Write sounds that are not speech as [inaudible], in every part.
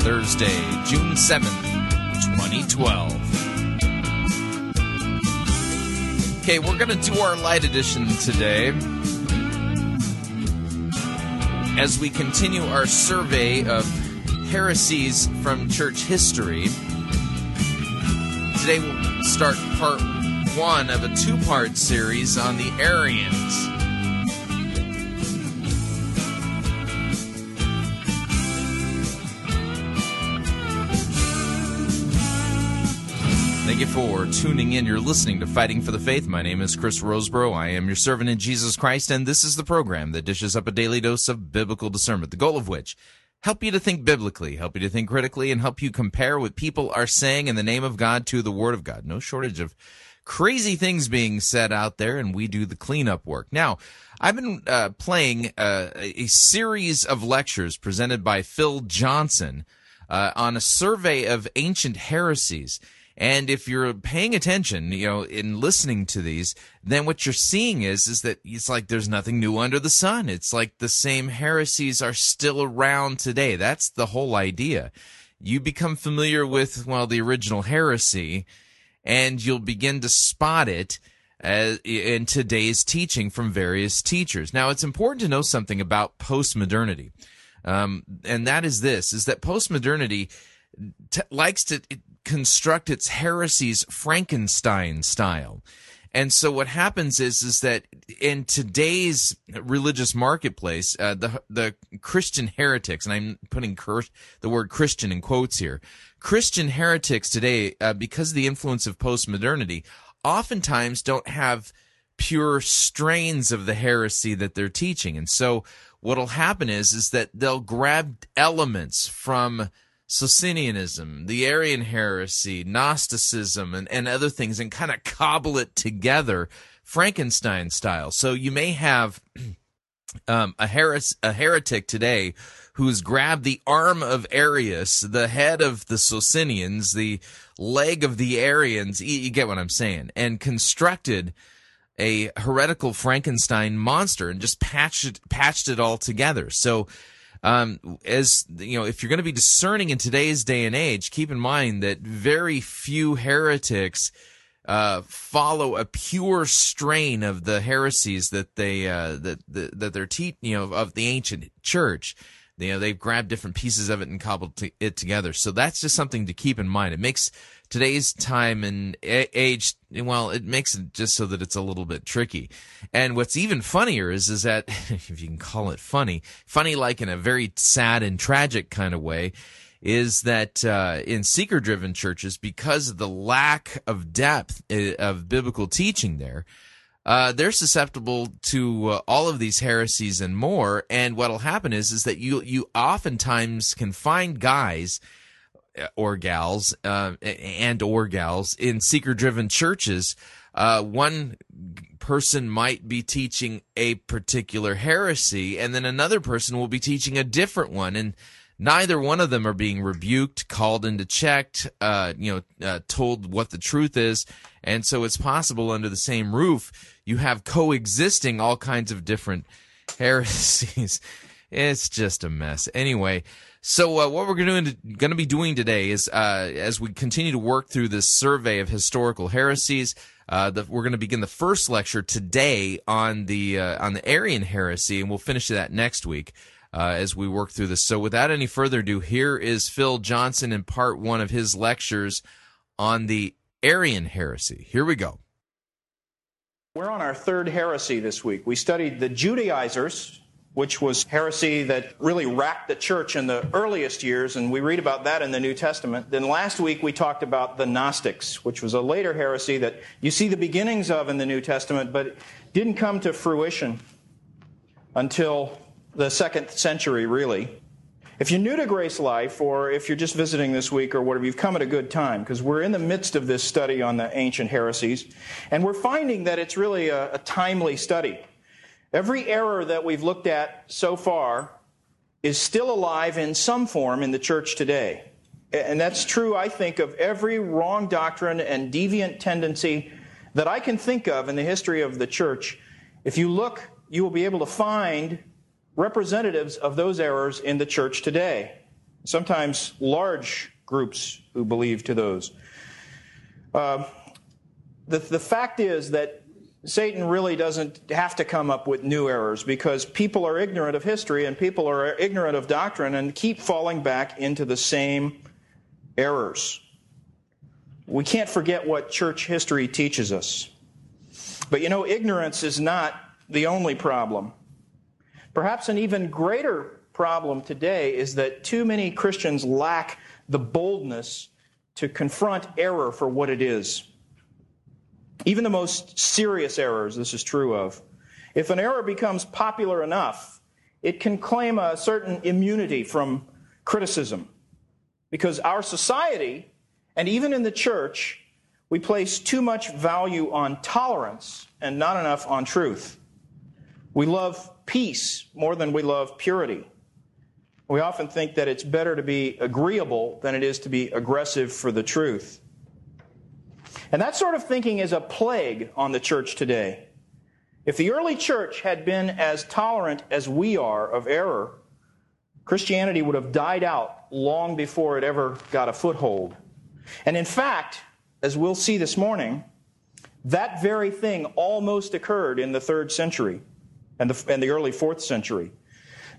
Thursday, June 7th, 2012. Okay, we're going to do our light edition today as we continue our survey of heresies from church history. Today we'll start part one of a two part series on the Arians. You for tuning in. You're listening to Fighting for the Faith. My name is Chris Rosebrough. I am your servant in Jesus Christ, and this is the program that dishes up a daily dose of biblical discernment, the goal of which help you to think biblically, help you to think critically, and help you compare what people are saying in the name of God to the Word of God. No shortage of crazy things being said out there, and we do the cleanup work. Now, I've been uh, playing uh, a series of lectures presented by Phil Johnson uh, on a survey of ancient heresies. And if you're paying attention, you know, in listening to these, then what you're seeing is is that it's like there's nothing new under the sun. It's like the same heresies are still around today. That's the whole idea. You become familiar with well the original heresy, and you'll begin to spot it uh, in today's teaching from various teachers. Now, it's important to know something about postmodernity, um, and that is this: is that postmodernity t- likes to construct its heresies Frankenstein style. And so what happens is is that in today's religious marketplace, uh, the the Christian heretics, and I'm putting cur- the word Christian in quotes here, Christian heretics today, uh, because of the influence of postmodernity, oftentimes don't have pure strains of the heresy that they're teaching, and so what'll happen is is that they'll grab elements from Socinianism, the Arian heresy, Gnosticism, and, and other things, and kind of cobble it together Frankenstein style. So you may have [clears throat] um, a, heres- a heretic today who's grabbed the arm of Arius, the head of the Socinians, the leg of the Arians, you, you get what I'm saying, and constructed a heretical Frankenstein monster and just patched it, patched it all together. So um, as you know, if you're going to be discerning in today's day and age, keep in mind that very few heretics uh, follow a pure strain of the heresies that they uh, that, that that they're te- you know of the ancient church. You know, they've grabbed different pieces of it and cobbled it together. So that's just something to keep in mind. It makes today's time and age, well, it makes it just so that it's a little bit tricky. And what's even funnier is, is that, [laughs] if you can call it funny, funny like in a very sad and tragic kind of way, is that uh, in seeker driven churches, because of the lack of depth uh, of biblical teaching there, uh, they're susceptible to uh, all of these heresies and more. And what'll happen is, is that you you oftentimes can find guys or gals uh, and or gals in seeker driven churches. Uh, one person might be teaching a particular heresy, and then another person will be teaching a different one, and neither one of them are being rebuked, called into checked, uh, you know, uh, told what the truth is. And so it's possible under the same roof, you have coexisting all kinds of different heresies. [laughs] it's just a mess. Anyway, so uh, what we're going to be doing today is, uh, as we continue to work through this survey of historical heresies, uh, the, we're going to begin the first lecture today on the uh, on the Arian heresy, and we'll finish that next week. uh, as we work through this. So, without any further ado, here is Phil Johnson in part one of his lectures on the Arian heresy. Here we go. We're on our third heresy this week. We studied the Judaizers, which was heresy that really racked the church in the earliest years, and we read about that in the New Testament. Then last week we talked about the Gnostics, which was a later heresy that you see the beginnings of in the New Testament, but didn't come to fruition until the second century, really. If you're new to Grace Life, or if you're just visiting this week or whatever, you've come at a good time because we're in the midst of this study on the ancient heresies, and we're finding that it's really a, a timely study. Every error that we've looked at so far is still alive in some form in the church today. And that's true, I think, of every wrong doctrine and deviant tendency that I can think of in the history of the church. If you look, you will be able to find representatives of those errors in the church today. Sometimes large groups who believe to those. Uh, the, the fact is that Satan really doesn't have to come up with new errors because people are ignorant of history and people are ignorant of doctrine and keep falling back into the same errors. We can't forget what church history teaches us. But you know, ignorance is not the only problem. Perhaps an even greater problem today is that too many Christians lack the boldness to confront error for what it is. Even the most serious errors, this is true of. If an error becomes popular enough, it can claim a certain immunity from criticism. Because our society, and even in the church, we place too much value on tolerance and not enough on truth. We love peace more than we love purity. We often think that it's better to be agreeable than it is to be aggressive for the truth. And that sort of thinking is a plague on the church today. If the early church had been as tolerant as we are of error, Christianity would have died out long before it ever got a foothold. And in fact, as we'll see this morning, that very thing almost occurred in the third century and the, and the early fourth century.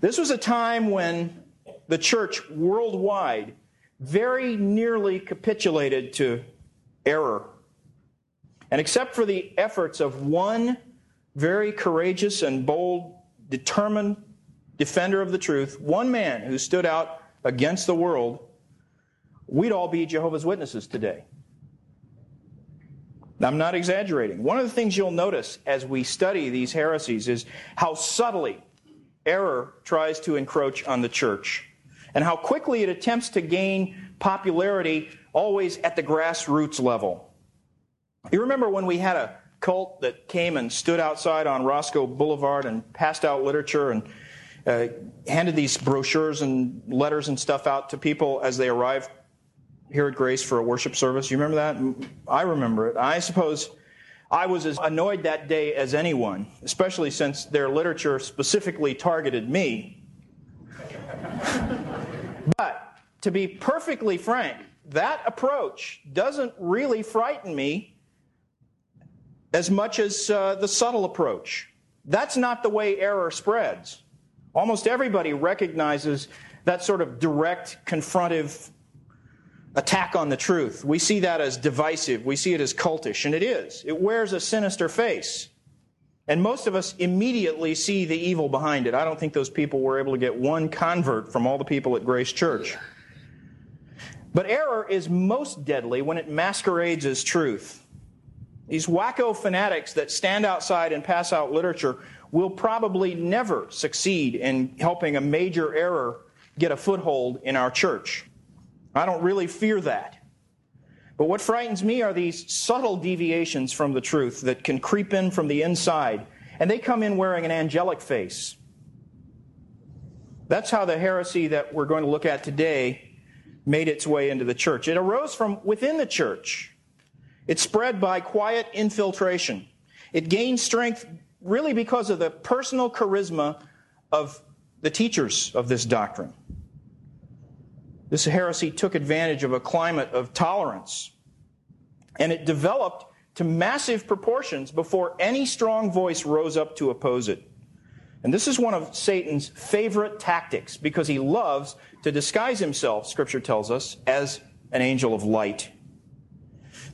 This was a time when the church worldwide very nearly capitulated to error. And except for the efforts of one very courageous and bold, determined defender of the truth, one man who stood out against the world, we'd all be Jehovah's Witnesses today. I'm not exaggerating. One of the things you'll notice as we study these heresies is how subtly error tries to encroach on the church and how quickly it attempts to gain popularity always at the grassroots level. You remember when we had a cult that came and stood outside on Roscoe Boulevard and passed out literature and uh, handed these brochures and letters and stuff out to people as they arrived here at Grace for a worship service. You remember that? I remember it. I suppose I was as annoyed that day as anyone, especially since their literature specifically targeted me. [laughs] but to be perfectly frank, that approach doesn't really frighten me as much as uh, the subtle approach. That's not the way error spreads. Almost everybody recognizes that sort of direct, confrontive attack on the truth. We see that as divisive. We see it as cultish, and it is. It wears a sinister face. And most of us immediately see the evil behind it. I don't think those people were able to get one convert from all the people at Grace Church. But error is most deadly when it masquerades as truth. These wacko fanatics that stand outside and pass out literature will probably never succeed in helping a major error get a foothold in our church. I don't really fear that. But what frightens me are these subtle deviations from the truth that can creep in from the inside, and they come in wearing an angelic face. That's how the heresy that we're going to look at today made its way into the church. It arose from within the church. It spread by quiet infiltration. It gained strength really because of the personal charisma of the teachers of this doctrine. This heresy took advantage of a climate of tolerance, and it developed to massive proportions before any strong voice rose up to oppose it. And this is one of Satan's favorite tactics because he loves to disguise himself, Scripture tells us, as an angel of light.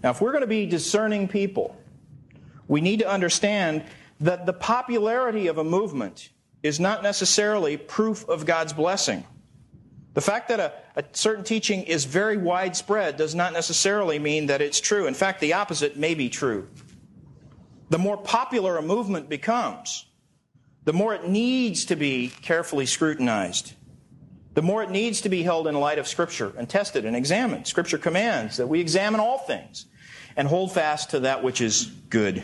Now, if we're going to be discerning people, we need to understand that the popularity of a movement is not necessarily proof of God's blessing. The fact that a, a, certain teaching is very widespread does not necessarily mean that it's true. In fact, the opposite may be true. The more popular a movement becomes, the more it needs to be carefully scrutinized. The more it needs to be held in light of Scripture and tested and examined. Scripture commands that we examine all things and hold fast to that which is good.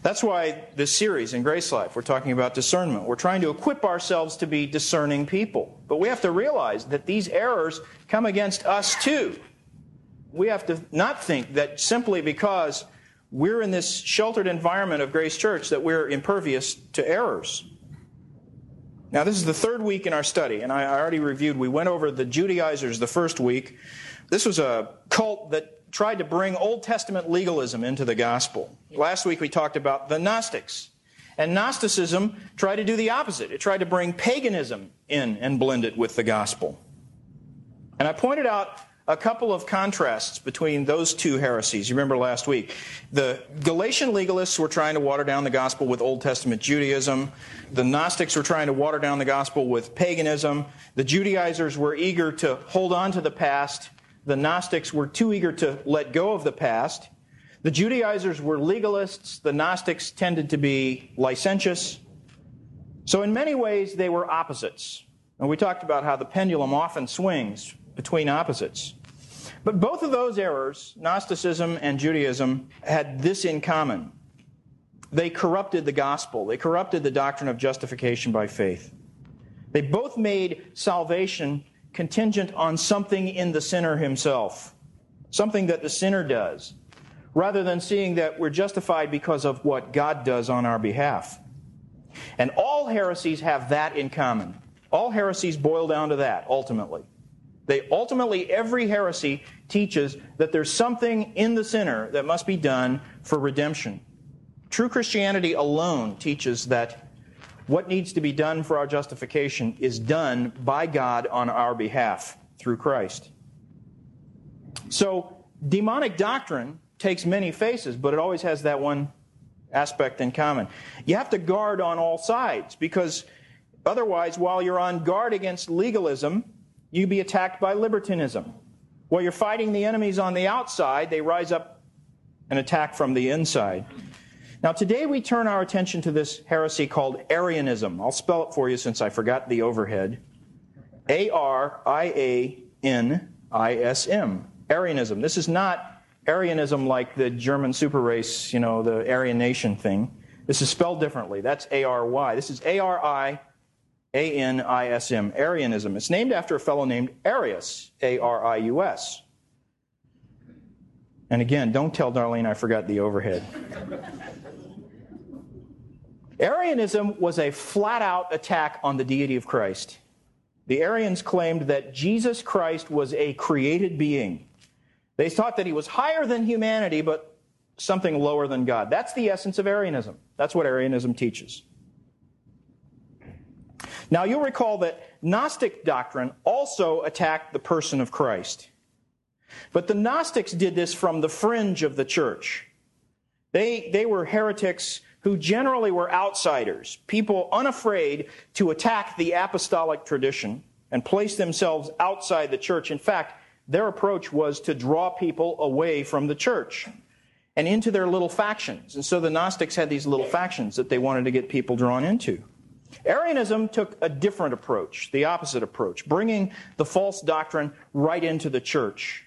That's why this series in Grace Life, we're talking about discernment. We're trying to equip ourselves to be discerning people. But we have to realize that these errors come against us too. We have to not think that simply because we're in this sheltered environment of Grace Church that we're impervious to errors. Now, this is the third week in our study, and I already reviewed, we went over the Judaizers the first week. This was a cult that tried to bring Old Testament legalism into the gospel. Last week we talked about the Gnostics. And Gnosticism tried to do the opposite. It tried to bring paganism in and blend it with the gospel. And I pointed out a couple of contrasts between those two heresies. You remember last week. The Galatian legalists were trying to water down the gospel with Old Testament Judaism. The Gnostics were trying to water down the gospel with paganism. The Judaizers were eager to hold on to the past the Gnostics were too eager to let go of the past. The Judaizers were legalists. The Gnostics tended to be licentious. So, in many ways, they were opposites. And we talked about how the pendulum often swings between opposites. But both of those errors, Gnosticism and Judaism, had this in common. They corrupted the gospel, they corrupted the doctrine of justification by faith. They both made salvation contingent on something in the sinner himself, something that the sinner does, rather than seeing that we're justified because of what God does on our behalf. And all heresies have that in common. All heresies boil down to that, ultimately. They ultimately, every heresy teaches that there's something in the sinner that must be done for redemption. True Christianity alone teaches that what needs to be done for our justification is done by God on our behalf through Christ. So, demonic doctrine takes many faces, but it always has that one aspect in common. You have to guard on all sides because otherwise, while you're on guard against legalism, you be attacked by libertinism. While you're fighting the enemies on the outside, they rise up and attack from the inside. Now, today we turn our attention to this heresy called Arianism. I'll spell it for you since I forgot the overhead. A R I A N I S M. Arianism. This is not Arianism like the German super race, you know, the Aryan nation thing. This is spelled differently. That's A R Y. This is A R I A N I S M. Arianism. It's named after a fellow named Arius, A R I U S. And again, don't tell Darlene I forgot the overhead. [laughs] Arianism was a flat out attack on the deity of Christ. The Arians claimed that Jesus Christ was a created being. They thought that he was higher than humanity, but something lower than God. That's the essence of Arianism. That's what Arianism teaches. Now, you'll recall that Gnostic doctrine also attacked the person of Christ. But the Gnostics did this from the fringe of the church. They, they were heretics who generally were outsiders, people unafraid to attack the apostolic tradition and place themselves outside the church. In fact, their approach was to draw people away from the church and into their little factions. And so the Gnostics had these little factions that they wanted to get people drawn into. Arianism took a different approach, the opposite approach, bringing the false doctrine right into the church.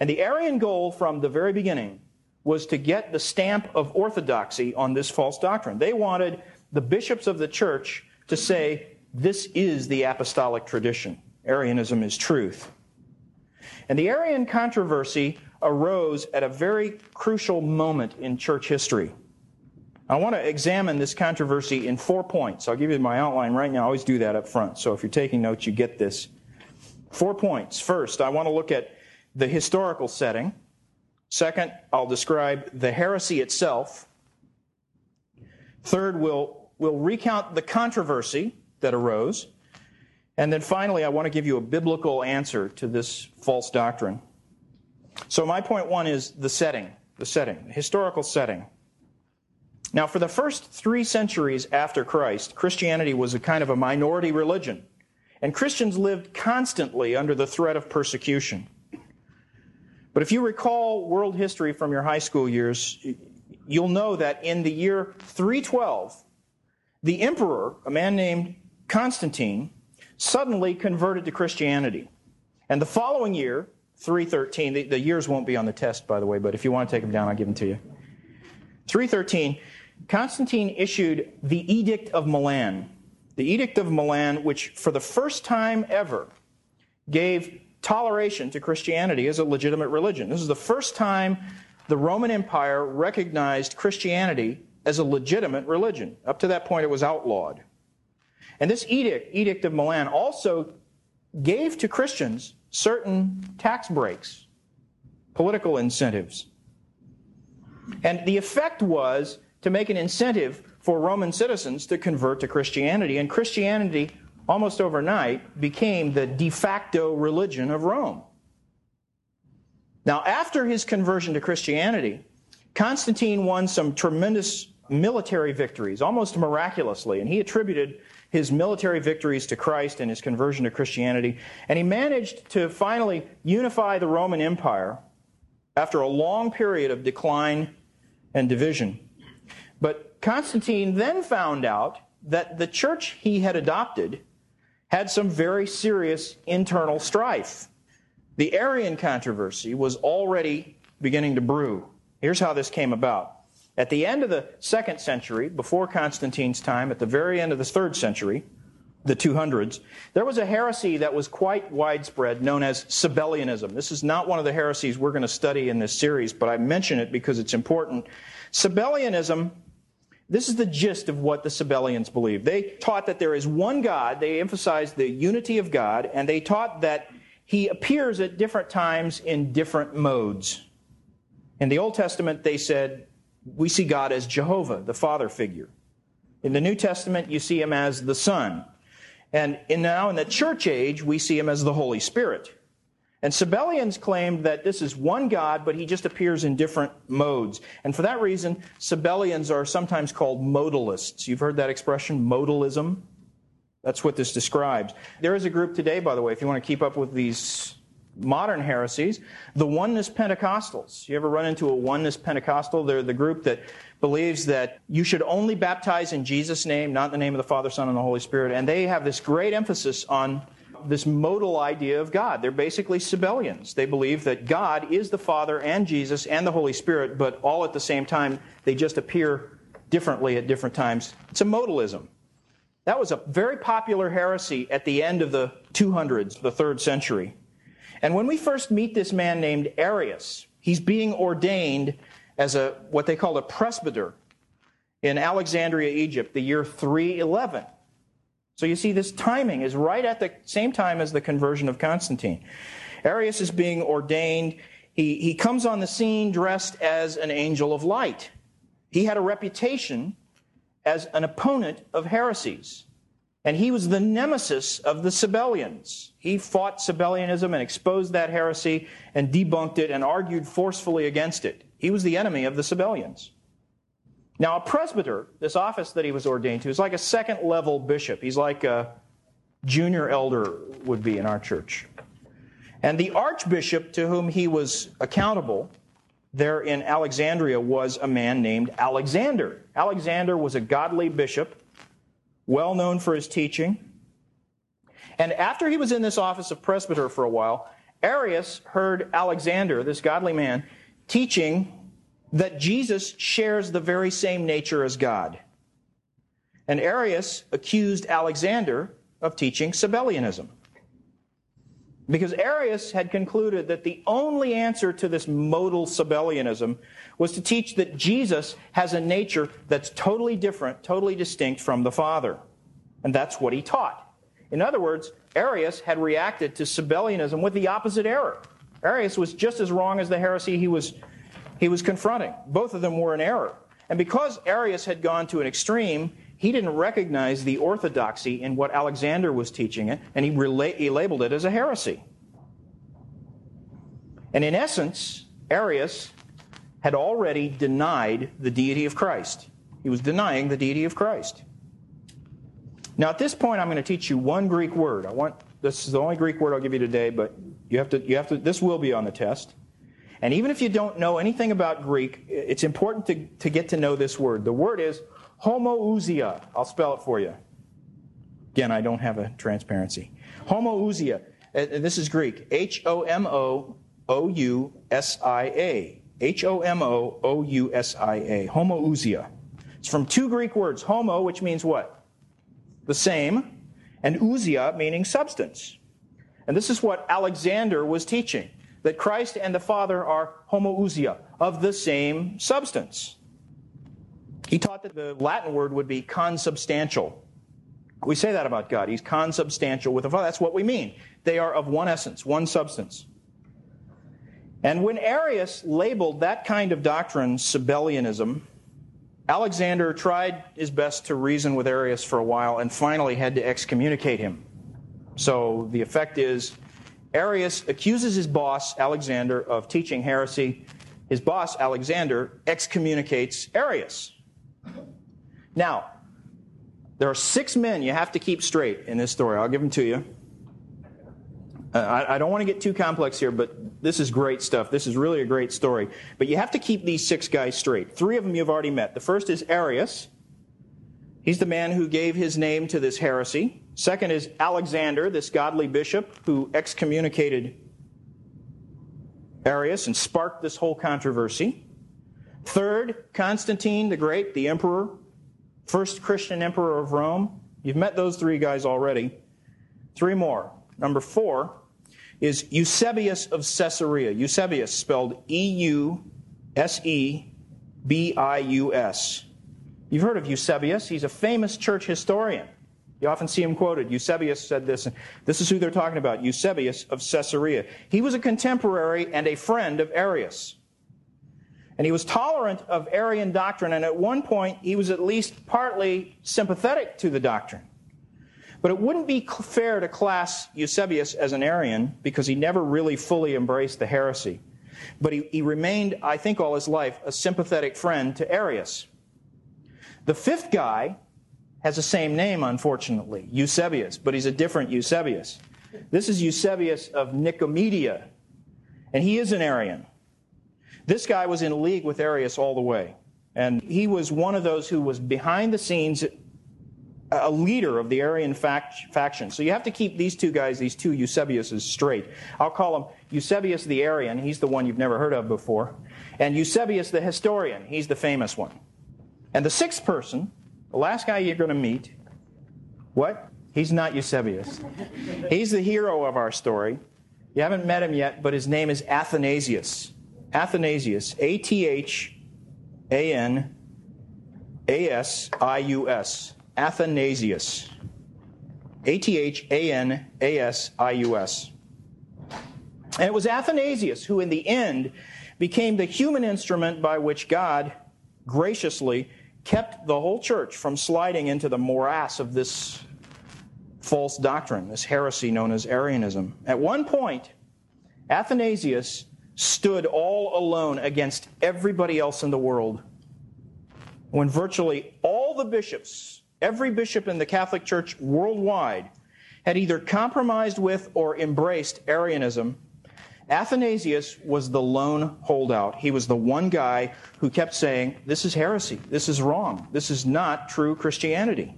And the Arian goal from the very beginning was to get the stamp of orthodoxy on this false doctrine. They wanted the bishops of the church to say, this is the apostolic tradition. Arianism is truth. And the Arian controversy arose at a very crucial moment in church history. I want to examine this controversy in four points. I'll give you my outline right now. I always do that up front. So if you're taking notes, you get this. Four points. First, I want to look at the historical setting. Second, I'll describe the heresy itself. Third, we'll we'll recount the controversy that arose. And then finally, I want to give you a biblical answer to this false doctrine. So, my point one is the setting, the setting, the historical setting. Now, for the first three centuries after Christ, Christianity was a kind of a minority religion, and Christians lived constantly under the threat of persecution. But if you recall world history from your high school years, you'll know that in the year 312, the emperor, a man named Constantine, suddenly converted to Christianity. And the following year, 313, the, the, years won't be on the test, by the way, but if you want to take them down, I'll give them to you. 313, Constantine issued the Edict of Milan. The Edict of Milan, which for the first time ever gave toleration to Christianity as a legitimate religion. This is the first time the Roman Empire recognized Christianity as a legitimate religion. Up to that point, it was outlawed. And this edict, Edict of Milan, also gave to Christians certain tax breaks, political incentives. And the effect was to make an incentive for Roman citizens to convert to Christianity. And Christianity, almost overnight, became the de facto religion of Rome. Now, after his conversion to Christianity, Constantine won some tremendous military victories, almost miraculously, and he attributed his military victories to Christ and his conversion to Christianity. And he managed to finally unify the Roman Empire after a long period of decline and division. Constantine then found out that the church he had adopted had some very serious internal strife. The Arian controversy was already beginning to brew. Here's how this came about. At the end of the second century, before Constantine's time, at the very end of the third century, the 200s, there was a heresy that was quite widespread known as Sabellianism. This is not one of the heresies we're going to study in this series, but I mention it because it's important. Sabellianism, this is the gist of what the Sabellians believed. They taught that there is one God, they emphasized the unity of God, and they taught that he appears at different times in different modes. In the Old Testament, they said we see God as Jehovah, the Father figure. In the New Testament, you see him as the Son. And in now in the church age, we see him as the Holy Spirit. And Sabellians claimed that this is one God, but he just appears in different modes. And for that reason, Sabellians are sometimes called modalists. You've heard that expression, modalism? That's what this describes. There is a group today, by the way, if you want to keep up with these modern heresies, the oneness Pentecostals. You ever run into a oneness Pentecostal? They're the group that believes that you should only baptize in Jesus' name, not in the name of the Father, Son, and the Holy Spirit. And they have this great emphasis on this modal idea of God. They're basically Sabellians. They believe that God is the Father and Jesus and the Holy Spirit, but all at the same time, they just appear differently at different times. It's a modalism. That was a very popular heresy at the end of the 200s, the third century. And when we first meet this man named Arius, he's being ordained as a what they call a presbyter in Alexandria, Egypt, the year 311. So you see, this timing is right at the same time as the conversion of Constantine. Arius is being ordained. He, he comes on the scene dressed as an angel of light. He had a reputation as an opponent of heresies. And he was the nemesis of the Sabellians. He fought Sabellianism and exposed that heresy and debunked it and argued forcefully against it. He was the enemy of the Sabellians. Now, a presbyter, this office that he was ordained to, is like a second level bishop. He's like a junior elder would be in our church. And the archbishop to whom he was accountable there in Alexandria was a man named Alexander. Alexander was a godly bishop well known for his teaching. And after he was in this office of presbyter for a while, Arius heard Alexander, this godly man, teaching that Jesus shares the very same nature as God. And Arius accused Alexander of teaching Sabellianism. Because Arius had concluded that the only answer to this modal Sabellianism was to teach that Jesus has a nature that's totally different, totally distinct from the Father. And that's what he taught. In other words, Arius had reacted to Sabellianism with the opposite error. Arius was just as wrong as the heresy he was, he was confronting. Both of them were in error. And because Arius had gone to an extreme, he didn't recognize the orthodoxy in what Alexander was teaching it, and he, rela- he labeled it as a heresy. And in essence, Arius had already denied the deity of Christ. He was denying the deity of Christ. Now, at this point, I'm going to teach you one Greek word. I want this is the only Greek word I'll give you today, but you have to, you have to, this will be on the test. And even if you don't know anything about Greek, it's important to, to get to know this word. The word is homoousia. I'll spell it for you. Again, I don't have a transparency. Homoousia. And this is Greek. H O M O O U S I A. H O M O O U S I A. Homoousia. It's from two Greek words. Homo, which means what? The same, and ousia, meaning substance. And this is what Alexander was teaching that Christ and the Father are homoousia, of the same substance. He taught that the Latin word would be consubstantial. We say that about God. He's consubstantial with the Father. That's what we mean. They are of one essence, one substance. And when Arius labeled that kind of doctrine Sabellianism, Alexander tried his best to reason with Arius for a while and finally had to excommunicate him. So the effect is Arius accuses his boss, Alexander, of teaching heresy. His boss, Alexander, excommunicates Arius. Now, there are six men you have to keep straight in this story. I'll give them to you. Uh, I, I don't want to get too complex here, but this is great stuff. This is really a great story. But you have to keep these six guys straight. Three of them you've already met. The first is Arius. He's the man who gave his name to this heresy. Second is Alexander, this godly bishop who excommunicated Arius and sparked this whole controversy. Third, Constantine the Great, the emperor, first Christian emperor of Rome. You've met those three guys already. Three more. Number four, is Eusebius of Caesarea. Eusebius, spelled E U S E B I U S. You've heard of Eusebius. He's a famous church historian. You often see him quoted. Eusebius said this, and this is who they're talking about Eusebius of Caesarea. He was a contemporary and a friend of Arius. And he was tolerant of Arian doctrine, and at one point, he was at least partly sympathetic to the doctrine. But it wouldn't be fair to class Eusebius as an Arian because he never really fully embraced the heresy. But he, he remained, I think, all his life a sympathetic friend to Arius. The fifth guy has the same name, unfortunately, Eusebius, but he's a different Eusebius. This is Eusebius of Nicomedia, and he is an Arian. This guy was in league with Arius all the way. And he was one of those who was behind the scenes a leader of the Arian fact, faction. So you have to keep these two guys, these two Eusebiuses, straight. I'll call him Eusebius the Arian. He's the one you've never heard of before. And Eusebius the historian. He's the famous one. And the sixth person, the last guy you're going to meet, what? He's not Eusebius. He's the hero of our story. You haven't met him yet, but his name is Athanasius. Athanasius. A T H A N A S I U S. Athanasius. A T H A N A S I U S. And it was Athanasius who, in the end, became the human instrument by which God graciously kept the whole church from sliding into the morass of this false doctrine, this heresy known as Arianism. At one point, Athanasius stood all alone against everybody else in the world when virtually all the bishops every bishop in the Catholic Church worldwide had either compromised with or embraced Arianism, Athanasius was the lone holdout. He was the one guy who kept saying, This is heresy. This is wrong. This is not true Christianity.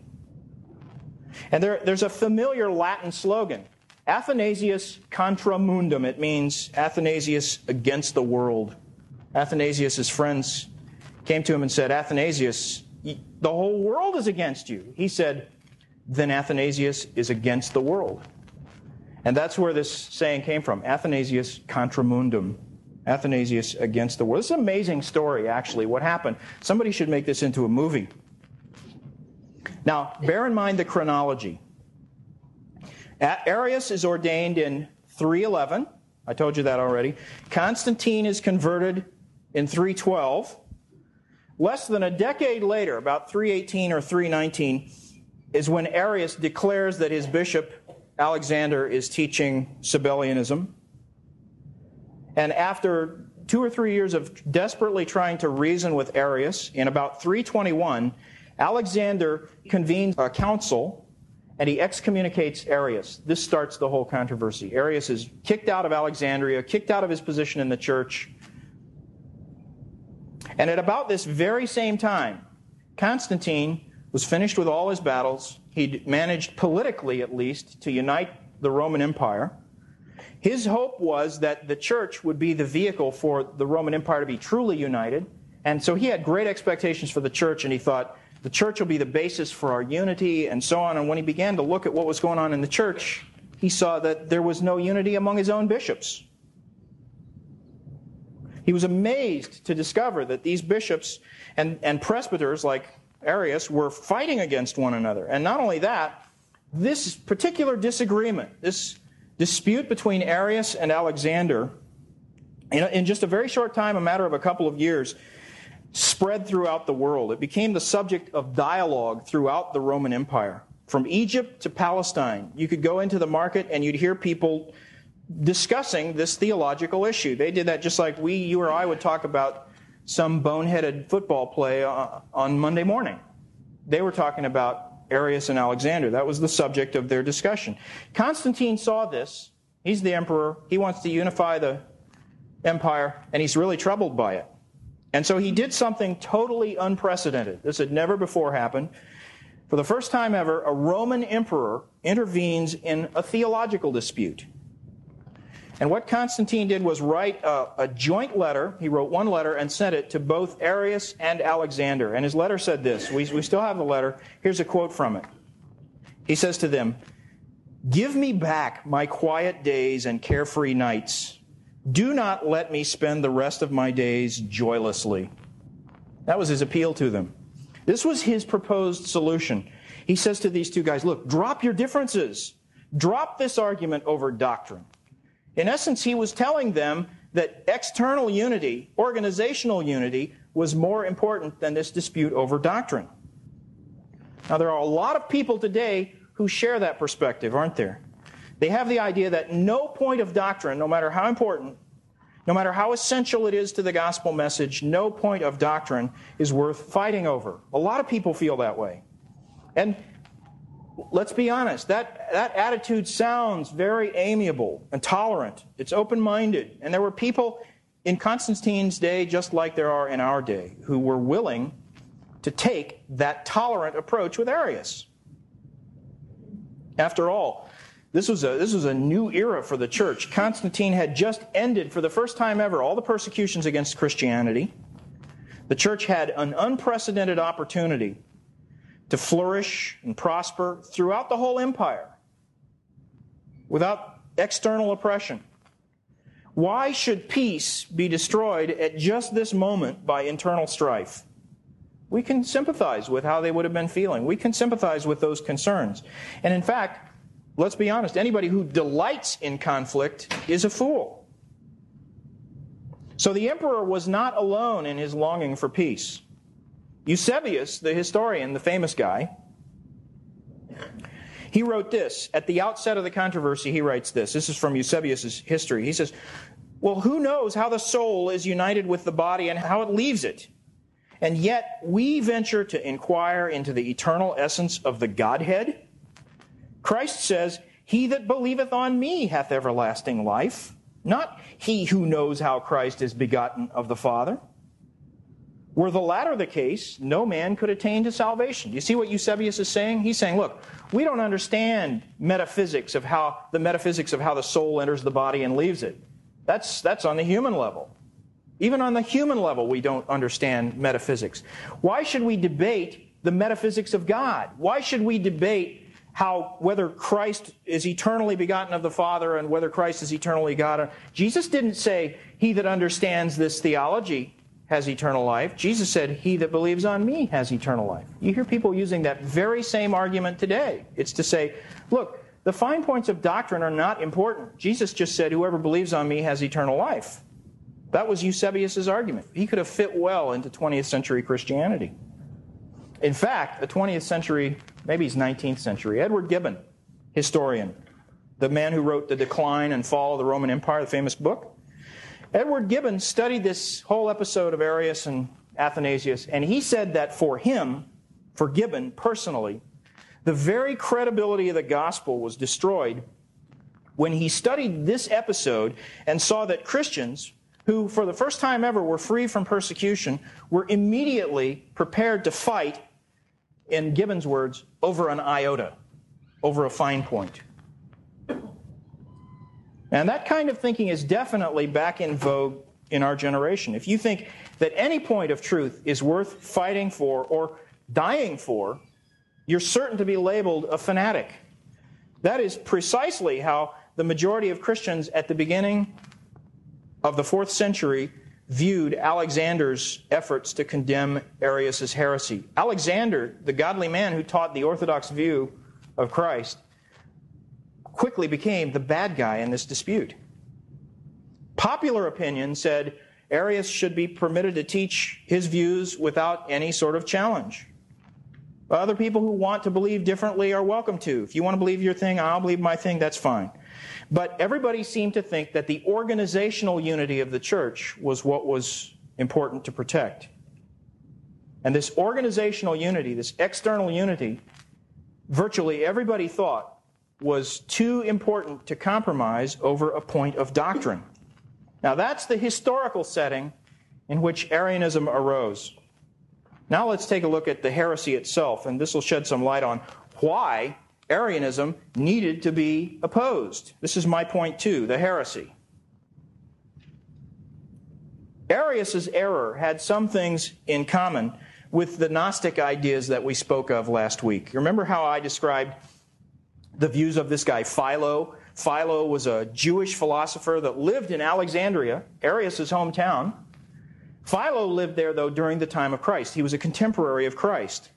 And there, there's a familiar Latin slogan Athanasius contra mundum. It means Athanasius against the world. Athanasius' friends came to him and said, Athanasius, the whole world is against you. He said, then Athanasius is against the world. And that's where this saying came from Athanasius contra mundum. Athanasius against the world. This is an amazing story, actually, what happened. Somebody should make this into a movie. Now, bear in mind the chronology. Arius is ordained in 311. I told you that already. Constantine is converted in 312. Less than a decade later, about 318 or 319, is when Arius declares that his bishop, Alexander, is teaching Sabellianism. And after two or three years of desperately trying to reason with Arius, in about 321, Alexander convenes a council and he excommunicates Arius. This starts the whole controversy. Arius is kicked out of Alexandria, kicked out of his position in the church. And at about this very same time, Constantine was finished with all his battles. He'd managed, politically at least, to unite the Roman Empire. His hope was that the church would be the vehicle for the Roman Empire to be truly united. And so he had great expectations for the church, and he thought, the church will be the basis for our unity, and so on. And when he began to look at what was going on in the church, he saw that there was no unity among his own bishops. He was amazed to discover that these bishops and, and presbyters like Arius were fighting against one another. And not only that, this particular disagreement, this dispute between Arius and Alexander, in, in just a very short time, a matter of a couple of years, spread throughout the world. It became the subject of dialogue throughout the Roman Empire. From Egypt to Palestine, you could go into the market and you'd hear people discussing this theological issue. They did that just like we, you or I would talk about some boneheaded football play uh, on Monday morning. They were talking about Arius and Alexander. That was the subject of their discussion. Constantine saw this. He's the emperor. He wants to unify the empire, and he's really troubled by it. And so he did something totally unprecedented. This had never before happened. For the first time ever, a Roman emperor intervenes in a theological dispute. And what Constantine did was write a, a, joint letter. He wrote one letter and sent it to both Arius and Alexander. And his letter said this. We, we still have the letter. Here's a quote from it. He says to them, Give me back my quiet days and carefree nights. Do not let me spend the rest of my days joylessly. That was his appeal to them. This was his proposed solution. He says to these two guys, Look, drop your differences. Drop this argument over doctrine. In essence, he was telling them that external unity, organizational unity, was more important than this dispute over doctrine. Now, there are a lot of people today who share that perspective, aren't there? They have the idea that no point of doctrine, no matter how important, no matter how essential it is to the gospel message, no point of doctrine is worth fighting over. A lot of people feel that way. And let's be honest, that, that attitude sounds very amiable and tolerant. It's open minded. And there were people in Constantine's day, just like there are in our day, who were willing to take that tolerant approach with Arius. After all, this was, a, this was a new era for the church. Constantine had just ended, for the first time ever, all the persecutions against Christianity. The church had an unprecedented opportunity to flourish and prosper throughout the whole empire without external oppression. Why should peace be destroyed at just this moment by internal strife? We can sympathize with how they would have been feeling. We can sympathize with those concerns. And in fact, let's be honest, anybody who delights in conflict is a fool. So the emperor was not alone in his longing for peace. Eusebius, the historian, the famous guy, he wrote this. At the outset of the controversy, he writes this. This is from Eusebius' history. He says, Well, who knows how the soul is united with the body and how it leaves it? And yet we venture to inquire into the eternal essence of the Godhead. Christ says, He that believeth on me hath everlasting life, not he who knows how Christ is begotten of the Father. Were the latter the case, no man could attain to salvation. Do you see what Eusebius is saying? He's saying, look, we don't understand metaphysics of how the metaphysics of how the soul enters the body and leaves it. That's, that's on the human level. Even on the human level, we don't understand metaphysics. Why should we debate the metaphysics of God? Why should we debate how whether Christ is eternally begotten of the Father and whether Christ is eternally God? Jesus didn't say, He that understands this theology has eternal life. Jesus said, He that believes on me has eternal life. You hear people using that very same argument today. It's to say, look, the fine points of doctrine are not important. Jesus just said, Whoever believes on me has eternal life. That was Eusebius's argument. He could have fit well into 20th century Christianity. In fact, a 20th century, maybe he's 19th century, Edward Gibbon, historian, the man who wrote The Decline and Fall of the Roman Empire, the famous book. Edward Gibbon studied this whole episode of Arius and Athanasius, and he said that for him, for Gibbon personally, the very credibility of the gospel was destroyed when he studied this episode and saw that Christians, who for the first time ever were free from persecution, were immediately prepared to fight, in Gibbon's words, over an iota, over a fine point. And that kind of thinking is definitely back in vogue in our generation. If you think that any point of truth is worth fighting for or dying for, you're certain to be labeled a fanatic. That is precisely how the majority of Christians at the beginning of the fourth century viewed Alexander's efforts to condemn Arius' heresy. Alexander, the godly man who taught the orthodox view of Christ, quickly became the bad guy in this dispute. Popular opinion said Arius should be permitted to teach his views without any sort of challenge. Other people who want to believe differently are welcome to. If you want to believe your thing, I'll believe my thing, that's fine. But everybody seemed to think that the organizational unity of the church was what was important to protect. And this organizational unity, this external unity, virtually everybody thought was two important to compromise over a point of doctrine. Now, that's the historical setting in which Arianism arose. Now, let's take a look at the heresy itself, and this will shed some light on why Arianism needed to be opposed. This is my point, too the heresy. Arius's error had some things in common with the Gnostic ideas that we spoke of last week. Remember how I described the views of this guy, Philo. Philo was a Jewish philosopher that lived in Alexandria, Arius' hometown. Philo lived there, though, during the time of Christ. He was a contemporary of Christ.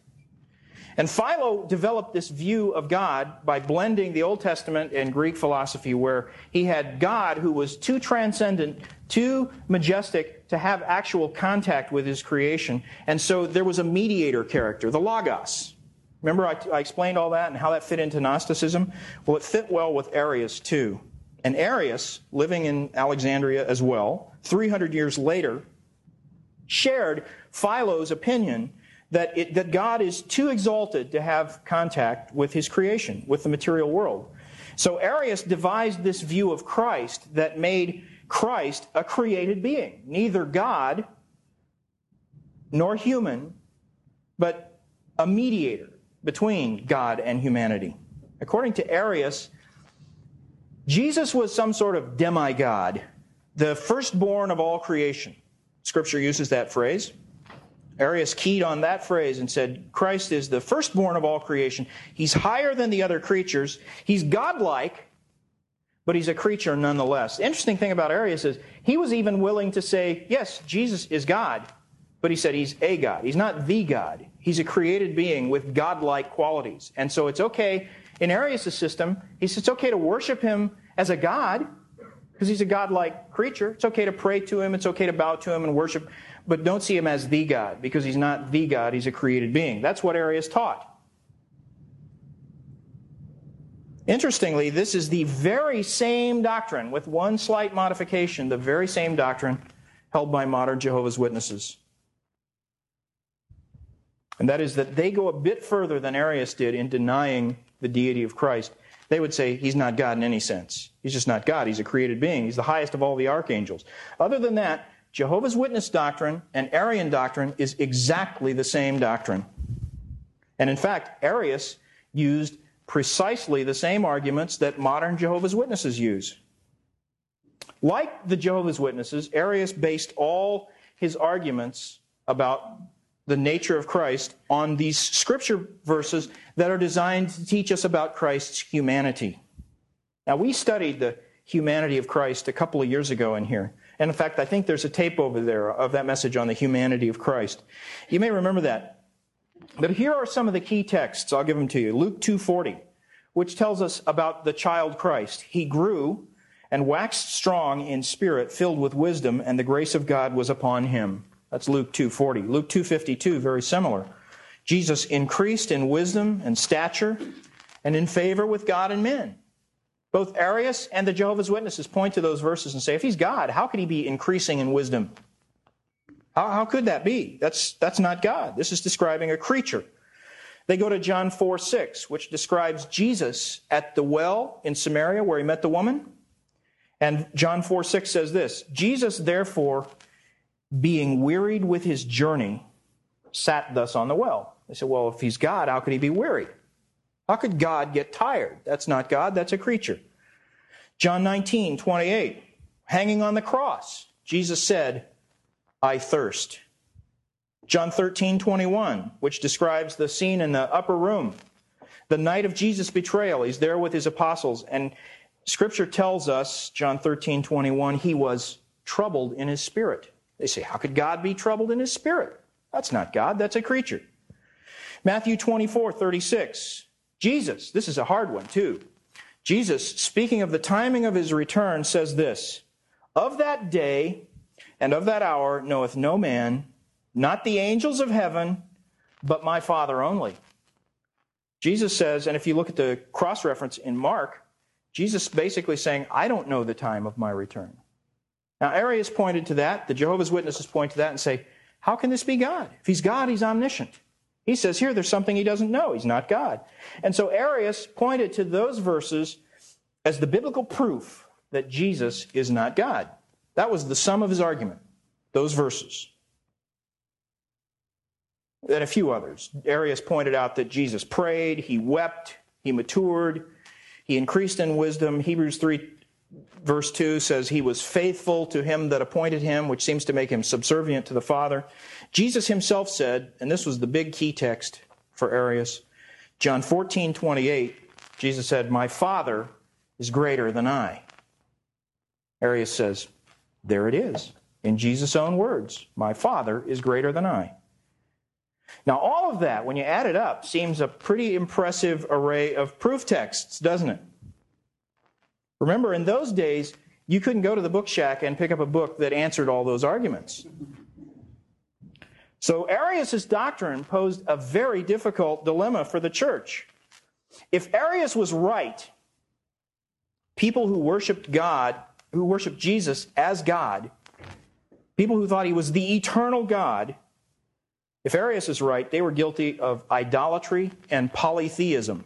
And Philo developed this view of God by blending the Old Testament and Greek philosophy, where he had God who was too transcendent, too majestic to have actual contact with his creation. And so there was a mediator character, the Logos. Remember, I, I explained all that and how that fit into Gnosticism? Well, it fit well with Arius, too. And Arius, living in Alexandria as well, 300 years later, shared Philo's opinion that, it, that God is too exalted to have contact with his creation, with the material world. So Arius devised this view of Christ that made Christ a created being, neither God nor human, but a mediator between God and humanity. According to Arius, Jesus was some sort of demigod, the firstborn of all creation. Scripture uses that phrase. Arius keyed on that phrase and said, Christ is the firstborn of all creation. He's higher than the other creatures. He's godlike, but he's a creature nonetheless. The interesting thing about Arius is he was even willing to say, yes, Jesus is God, but he said he's a God. He's not the God. He's a created being with godlike qualities. And so it's okay, in Arius' system, he says it's okay to worship him as a God, because he's a godlike creature. It's okay to pray to him, it's okay to bow to him and worship, but don't see him as the God, because he's not the God, he's a created being. That's what Arius taught. Interestingly, this is the very same doctrine, with one slight modification, the very same doctrine held by modern Jehovah's Witnesses and that is that they go a bit further than Arius did in denying the deity of Christ. They would say he's not God in any sense. He's just not God. He's a created being. He's the highest of all the archangels. Other than that, Jehovah's Witness doctrine and Arian doctrine is exactly the same doctrine. And in fact, Arius used precisely the same arguments that modern Jehovah's Witnesses use. Like the Jehovah's Witnesses, Arius based all his arguments about the nature of Christ on these scripture verses that are designed to teach us about Christ's humanity. Now, we studied the humanity of Christ a couple of years ago in here. And in fact, I think there's a tape over there of that message on the humanity of Christ. You may remember that. But here are some of the key texts. I'll give them to you. Luke 2:40, which tells us about the child Christ. He grew and waxed strong in spirit, filled with wisdom, and the grace of God was upon him. That's Luke 2:40. Luke 2:52 very similar. Jesus increased in wisdom and stature and in favor with God and men. Both Arius and the Jehovah's Witnesses point to those verses and say, if he's God, how could he be increasing in wisdom? How, how could that be? That's, that's not God. This is describing a creature. They go to John 4 6, which describes Jesus at the well in Samaria where he met the woman. And John 4 6 says this Jesus, therefore, being wearied with his journey, sat thus on the well. They said, Well, if he's God, how could he be weary? How could God get tired? That's not God, that's a creature. John 19, 28, hanging on the cross, Jesus said, I thirst. John 13, 21, which describes the scene in the upper room. The night of Jesus' betrayal, he's there with his apostles, and scripture tells us, John 13, 21, he was troubled in his spirit. They say, How could God be troubled in his spirit? That's not God, that's a creature. Matthew 24, 36. Jesus, this is a hard one too. Jesus, speaking of the timing of his return, says this Of that day and of that hour knoweth no man, not the angels of heaven, but my Father only. Jesus says, and if you look at the cross reference in Mark, Jesus basically saying, I don't know the time of my return. Now, Arius pointed to that. The Jehovah's Witnesses point to that and say, How can this be God? If he's God, he's omniscient. He says here there's something he doesn't know. He's not God. And so Arius pointed to those verses as the biblical proof that Jesus is not God. That was the sum of his argument, those verses. And a few others. Arius pointed out that Jesus prayed, he wept, he matured, he increased in wisdom. Hebrews 3 verse 2 says he was faithful to him that appointed him, which seems to make him subservient to the Father. Jesus himself said, and this was the big key text for Arius, John 14, 28, Jesus said, My Father is greater than I. Arius says, There it is, in Jesus' own words, My Father is greater than I. Now, all of that, when you add it up, seems a pretty impressive array of proof texts, doesn't it? Remember, in those days, you couldn't go to the book shack and pick up a book that answered all those arguments. So Arius' doctrine posed a very difficult dilemma for the church. If Arius was right, people who worshiped God, who worshiped Jesus as God, people who thought he was the eternal God, if Arius is right, they were guilty of idolatry and polytheism.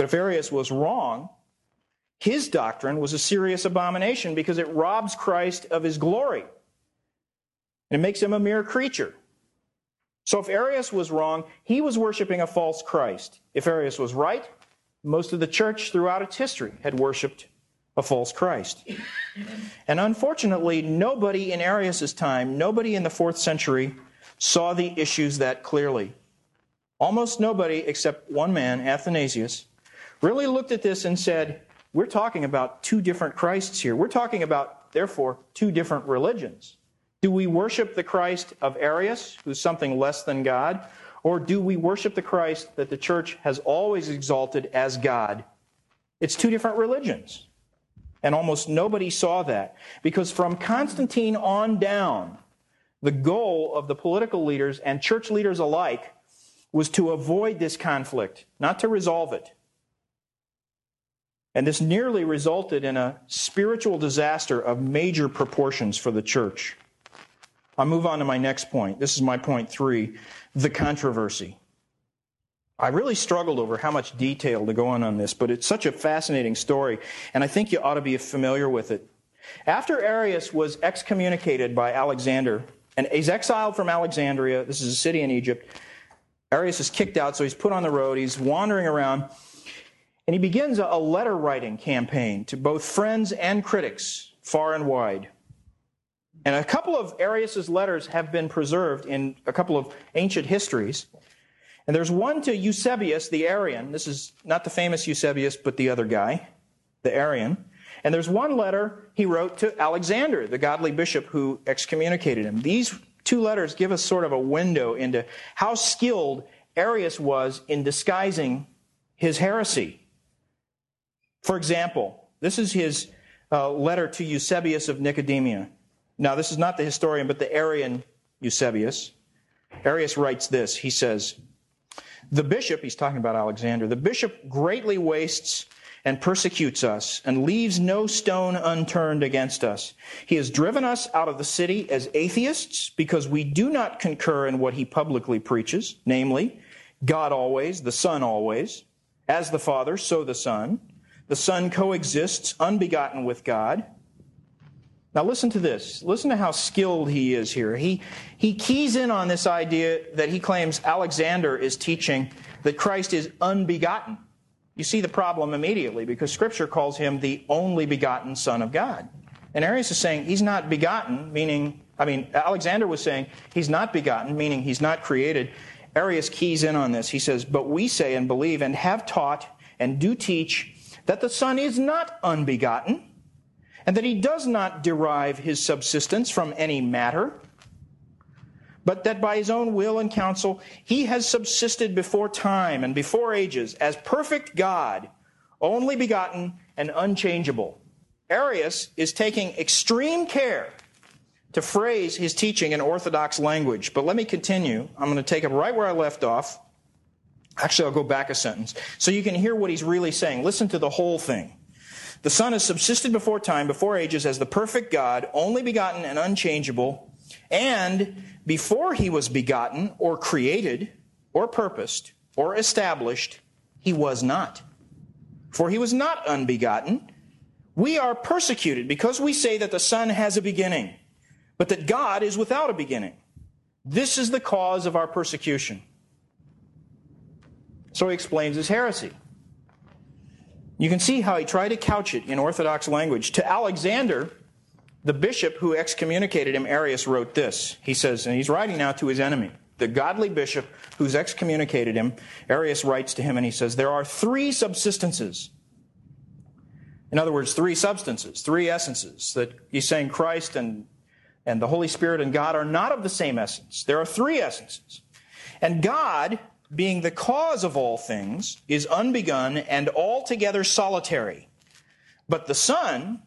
But if Arius was wrong, his doctrine was a serious abomination because it robs Christ of his glory and it makes him a mere creature. So if Arius was wrong, he was worshiping a false Christ. If Arius was right, most of the church throughout its history had worshiped a false Christ. And unfortunately, nobody in Arius' time, nobody in the fourth century, saw the issues that clearly. Almost nobody except one man, Athanasius, really looked at this and said, We're talking about two different Christs here. We're talking about, therefore, two different religions. Do we worship the Christ of Arius, who's something less than God? Or do we worship the Christ that the church has always exalted as God? It's two different religions. And almost nobody saw that. Because from Constantine on down, the goal of the political leaders and church leaders alike was to avoid this conflict, not to resolve it. And this nearly resulted in a spiritual disaster of major proportions for the church. I'll move on to my next point. This is my point three the controversy. I really struggled over how much detail to go on on this, but it's such a fascinating story, and I think you ought to be familiar with it. After Arius was excommunicated by Alexander, and he's exiled from Alexandria, this is a city in Egypt, Arius is kicked out, so he's put on the road, he's wandering around, and he begins a letter writing campaign to both friends and critics far and wide. And a couple of Arius's letters have been preserved in a couple of ancient histories. And there's one to Eusebius the Arian. This is not the famous Eusebius, but the other guy, the Arian. And there's one letter he wrote to Alexander, the godly bishop who excommunicated him. These two letters give us sort of a window into how skilled Arius was in disguising his heresy. For example, This is his uh, letter to Eusebius of Nicomedia. Now, this is not the historian, but the Arian Eusebius. Arius writes this. He says, The bishop, he's talking about Alexander, the bishop greatly wastes and persecutes us and leaves no stone unturned against us. He has driven us out of the city as atheists because we do not concur in what he publicly preaches, namely, God always, the Son always, as the Father, so the Son. The Son coexists unbegotten with God. Now listen to this. Listen to how skilled he is here. He, he keys in on this idea that he claims Alexander is teaching that Christ is unbegotten. You see the problem immediately because Scripture calls him the only begotten Son of God. And Arius is saying he's not begotten, meaning, I mean, Alexander was saying he's not begotten, meaning he's not created. Arius keys in on this. He says, But we say and believe and have taught and do teach that the Son is not unbegotten, and that he does not derive his subsistence from any matter, but that by his own will and counsel he has subsisted before time and before ages as perfect God, only begotten and unchangeable. Arius is taking extreme care to phrase his teaching in orthodox language. But let me continue. I'm going to take it right where I left off. Actually, I'll go back a sentence so you can hear what he's really saying. Listen to the whole thing. The Son has subsisted before time, before ages, as the perfect God, only begotten and unchangeable, and before he was begotten, or created, or purposed, or established, he was not. For he was not unbegotten. We are persecuted because we say that the Son has a beginning, but that God is without a beginning. This is the cause of our persecution. So he explains his heresy. You can see how he tried to couch it in Orthodox language. To Alexander, the bishop who excommunicated him, Arius, wrote this. He says, and he's writing now to his enemy, the godly bishop who's excommunicated him. Arius writes to him and he says, There are three subsistences. In other words, three substances, three essences. That he's saying Christ and, and the Holy Spirit and God are not of the same essence. There are three essences. And God being the cause of all things, is unbegun and altogether solitary. But the Son,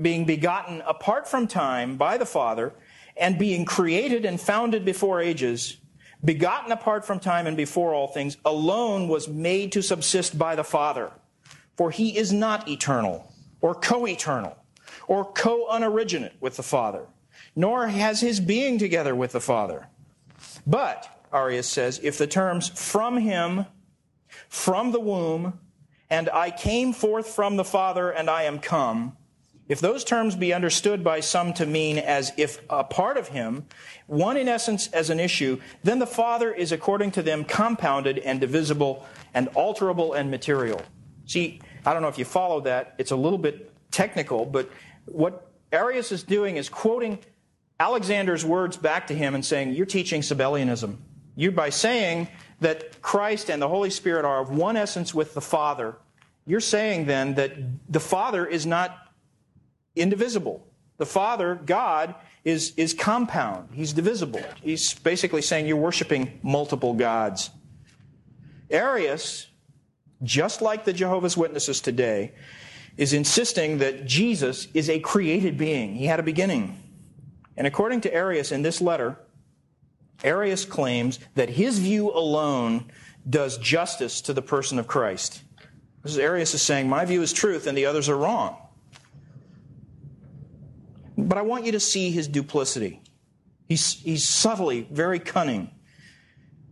being begotten apart from time by the Father, and being created and founded before ages, begotten apart from time and before all things, alone was made to subsist by the Father. For he is not eternal, or co eternal, or co unoriginate with the Father, nor has his being together with the Father. But Arius says, if the terms from him, from the womb, and I came forth from the Father and I am come, if those terms be understood by some to mean as if a part of him, one in essence as an issue, then the Father is according to them compounded and divisible and alterable and material. See, I don't know if you follow that. It's a little bit technical, but what Arius is doing is quoting Alexander's words back to him and saying, You're teaching Sabellianism. You, by saying that Christ and the Holy Spirit are of one essence with the Father, you're saying then that the Father is not indivisible. The Father, God, is, is compound. He's divisible. He's basically saying you're worshiping multiple gods. Arius, just like the Jehovah's Witnesses today, is insisting that Jesus is a created being. He had a beginning. And according to Arius in this letter, Arius claims that his view alone does justice to the person of Christ. This is Arius is saying, My view is truth and the others are wrong. But I want you to see his duplicity. He's, he's subtly very cunning.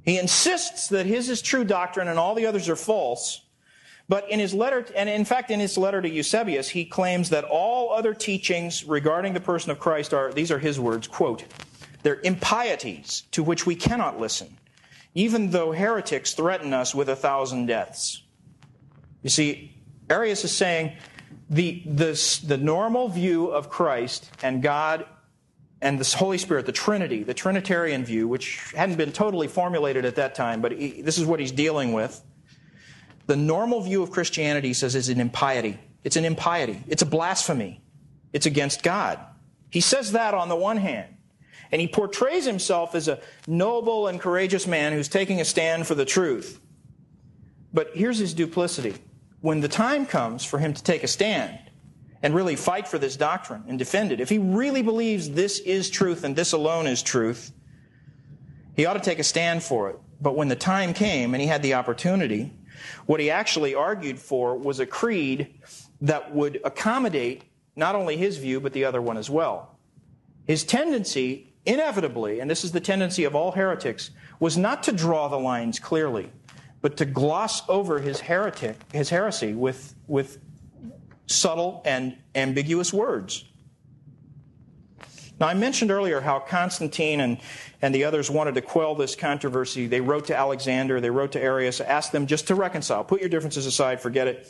He insists that his is true doctrine and all the others are false. But in his letter, and in fact, in his letter to Eusebius, he claims that all other teachings regarding the person of Christ are, these are his words, quote, they're impieties to which we cannot listen, even though heretics threaten us with a thousand deaths. You see, Arius is saying the, the, the normal view of Christ and God and the Holy Spirit, the Trinity, the Trinitarian view, which hadn't been totally formulated at that time, but he, this is what he's dealing with. The normal view of Christianity, says, is an impiety. It's an impiety. It's a blasphemy. It's against God. He says that on the one hand. And he portrays himself as a noble and courageous man who's taking a stand for the truth. But here's his duplicity. When the time comes for him to take a stand, and really fight for this doctrine and defend it, if he really believes this is truth and this alone is truth, he ought to take a stand for it. But when the time came and he had the opportunity, what he actually argued for was a creed that would accommodate not only his view, but the other one as well. His tendency, inevitably, and this is the tendency of all heretics, was not to draw the lines clearly, but to gloss over his heretic, his heresy with, with subtle and ambiguous words. Now, I mentioned earlier how Constantine and, and the others wanted to quell this controversy. They wrote to Alexander, they wrote to Arius, asked them just to reconcile. Put your differences aside, forget it.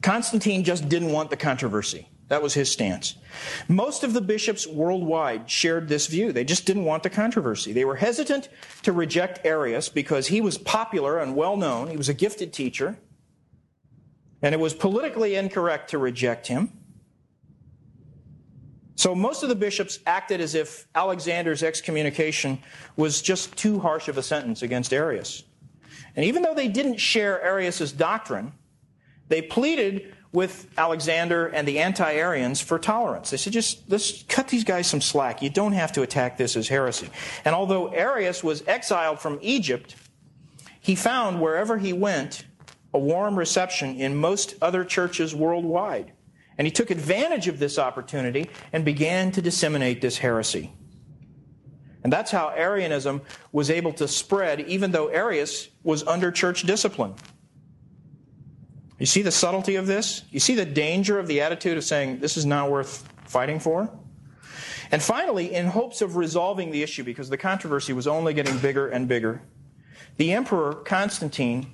Constantine just didn't want the controversy. That was his stance. Most of the bishops worldwide shared this view. They just didn't want the controversy. They were hesitant to reject Arius because he was popular and well known. He was a gifted teacher. And it was politically incorrect to reject him. So most of the bishops acted as if Alexander's excommunication was just too harsh of a sentence against Arius. And even though they didn't share Arius's doctrine, they pleaded with Alexander and the anti-Arians for tolerance. They said, just let's cut these guys some slack. You don't have to attack this as heresy. And although Arius was exiled from Egypt, he found wherever he went a warm reception in most other churches worldwide. And he took advantage of this opportunity and began to disseminate this heresy. And that's how Arianism was able to spread, even though Arius was under church discipline. You see the subtlety of this? You see the danger of the attitude of saying, this is not worth fighting for? And finally, in hopes of resolving the issue, because the controversy was only getting bigger and bigger, the Emperor Constantine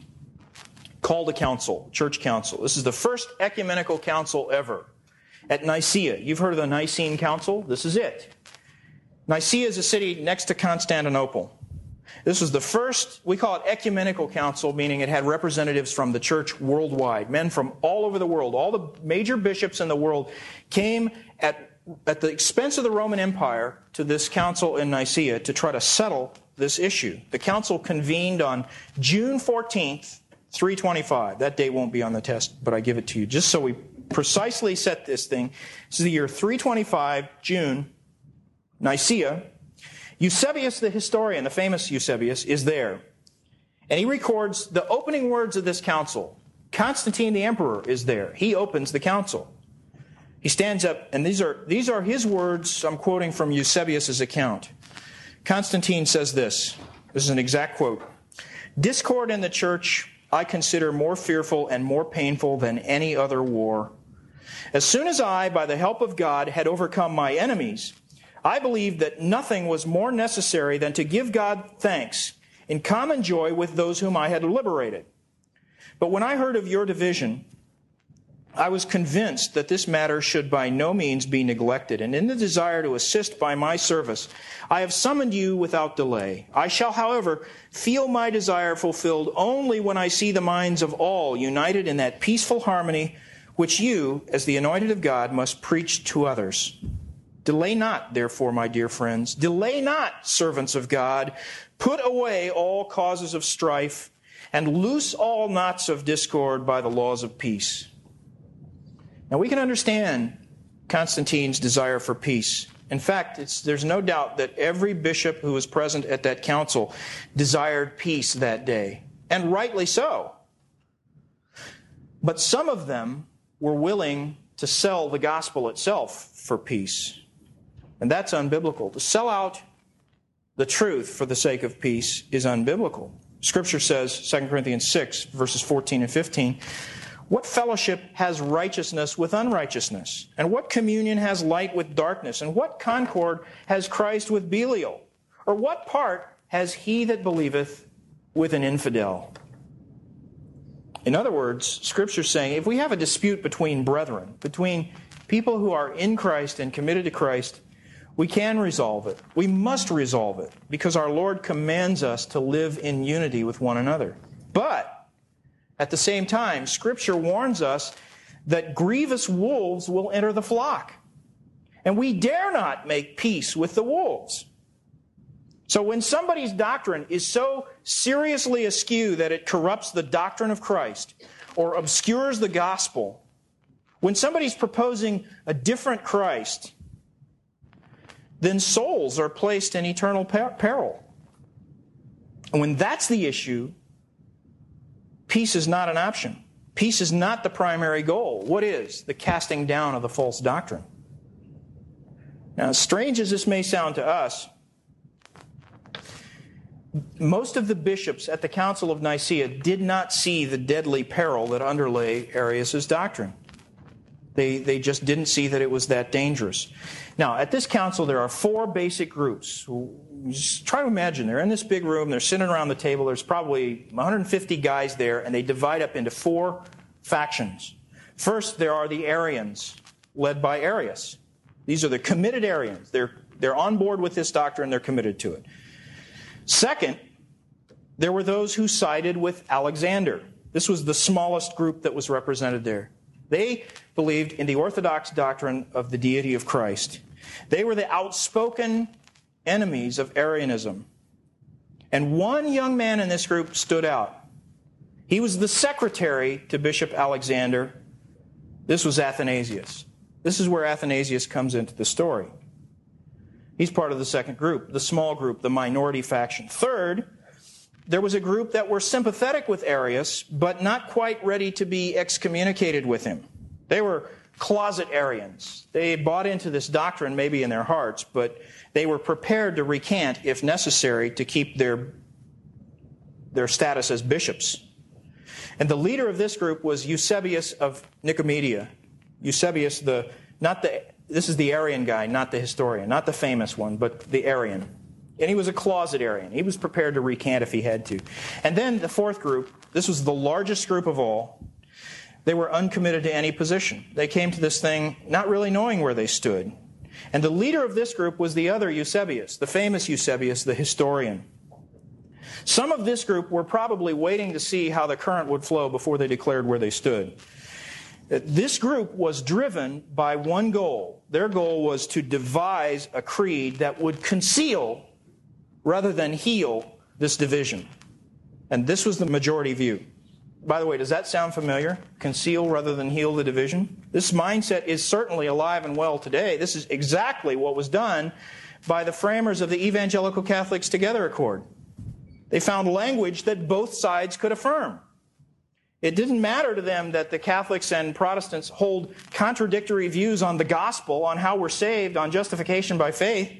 called a council, church council. This is the first ecumenical council ever at Nicaea. You've heard of the Nicene Council? This is it. Nicaea is a city next to Constantinople. This was the first, we call it ecumenical council, meaning it had representatives from the church worldwide. Men from all over the world, all the major bishops in the world came at, at the expense of the Roman Empire to this council in Nicaea to try to settle this issue. The council convened on June 14th, 325. That date won't be on the test, but I give it to you just so we precisely set this thing. This is the year 325, June, Nicaea. Eusebius the historian, the famous Eusebius, is there. And he records the opening words of this council. Constantine the emperor is there. He opens the council. He stands up, and these are, these are his words. I'm quoting from Eusebius' account. Constantine says this. This is an exact quote. Discord in the church I consider more fearful and more painful than any other war. As soon as I, by the help of God, had overcome my enemies, I believed that nothing was more necessary than to give God thanks in common joy with those whom I had liberated. But when I heard of your division, I was convinced that this matter should by no means be neglected, and in the desire to assist by my service, I have summoned you without delay. I shall, however, feel my desire fulfilled only when I see the minds of all united in that peaceful harmony which you, as the anointed of God, must preach to others. Delay not, therefore, my dear friends. Delay not, servants of God. Put away all causes of strife and loose all knots of discord by the laws of peace. Now, we can understand Constantine's desire for peace. In fact, there's no doubt that every bishop who was present at that council desired peace that day, and rightly so. But some of them were willing to sell the gospel itself for peace. And that's unbiblical. To sell out the truth for the sake of peace is unbiblical. Scripture says, 2 Corinthians 6, verses 14 and 15, what fellowship has righteousness with unrighteousness? And what communion has light with darkness? And what concord has Christ with Belial? Or what part has he that believeth with an infidel? In other words, Scripture is saying if we have a dispute between brethren, between people who are in Christ and committed to Christ, we can resolve it. We must resolve it because our Lord commands us to live in unity with one another. But at the same time, Scripture warns us that grievous wolves will enter the flock. And we dare not make peace with the wolves. So when somebody's doctrine is so seriously askew that it corrupts the doctrine of Christ or obscures the gospel, When somebody's proposing a different Christ, then souls are placed in eternal peril. And when that's the issue, peace is not an option. Peace is not the primary goal. What is? The casting down of the false doctrine. Now, strange as this may sound to us, most of the bishops at the Council of Nicaea did not see the deadly peril that underlay Arius' doctrine. They, they just didn't see that it was that dangerous. Now, at this council, there are four basic groups. Just try to imagine they're in this big room, they're sitting around the table, there's probably 150 guys there, and they divide up into four factions. First, there are the Arians, led by Arius. These are the committed Arians. They're, they're on board with this doctrine, they're committed to it. Second, there were those who sided with Alexander. This was the smallest group that was represented there. They believed in the orthodox doctrine of the deity of Christ. They were the outspoken enemies of Arianism. And one young man in this group stood out. He was the secretary to Bishop Alexander. This was Athanasius. This is where Athanasius comes into the story. He's part of the second group, the small group, the minority faction. Third, there was a group that were sympathetic with Arius, but not quite ready to be excommunicated with him. They were closet Arians. They bought into this doctrine maybe in their hearts, but they were prepared to recant if necessary to keep their, their status as bishops. And the leader of this group was Eusebius of Nicomedia. Eusebius, the, not the this is the Arian guy, not the historian, not the famous one, but the Arian. And he was a closet Arian. He was prepared to recant if he had to. And then the fourth group, this was the largest group of all. They were uncommitted to any position. They came to this thing not really knowing where they stood. And the leader of this group was the other Eusebius, the famous Eusebius, the historian. Some of this group were probably waiting to see how the current would flow before they declared where they stood. Uh, this group was driven by one goal. Their goal was to devise a creed that would conceal rather than heal this division. And this was the majority view. By the way, does that sound familiar? Conceal rather than heal the division? This mindset is certainly alive and well today. This is exactly what was done by the framers of the Evangelical Catholics Together Accord. They found language that both sides could affirm. It didn't matter to them that the Catholics and Protestants hold contradictory views on the gospel, on how we're saved, on justification by faith.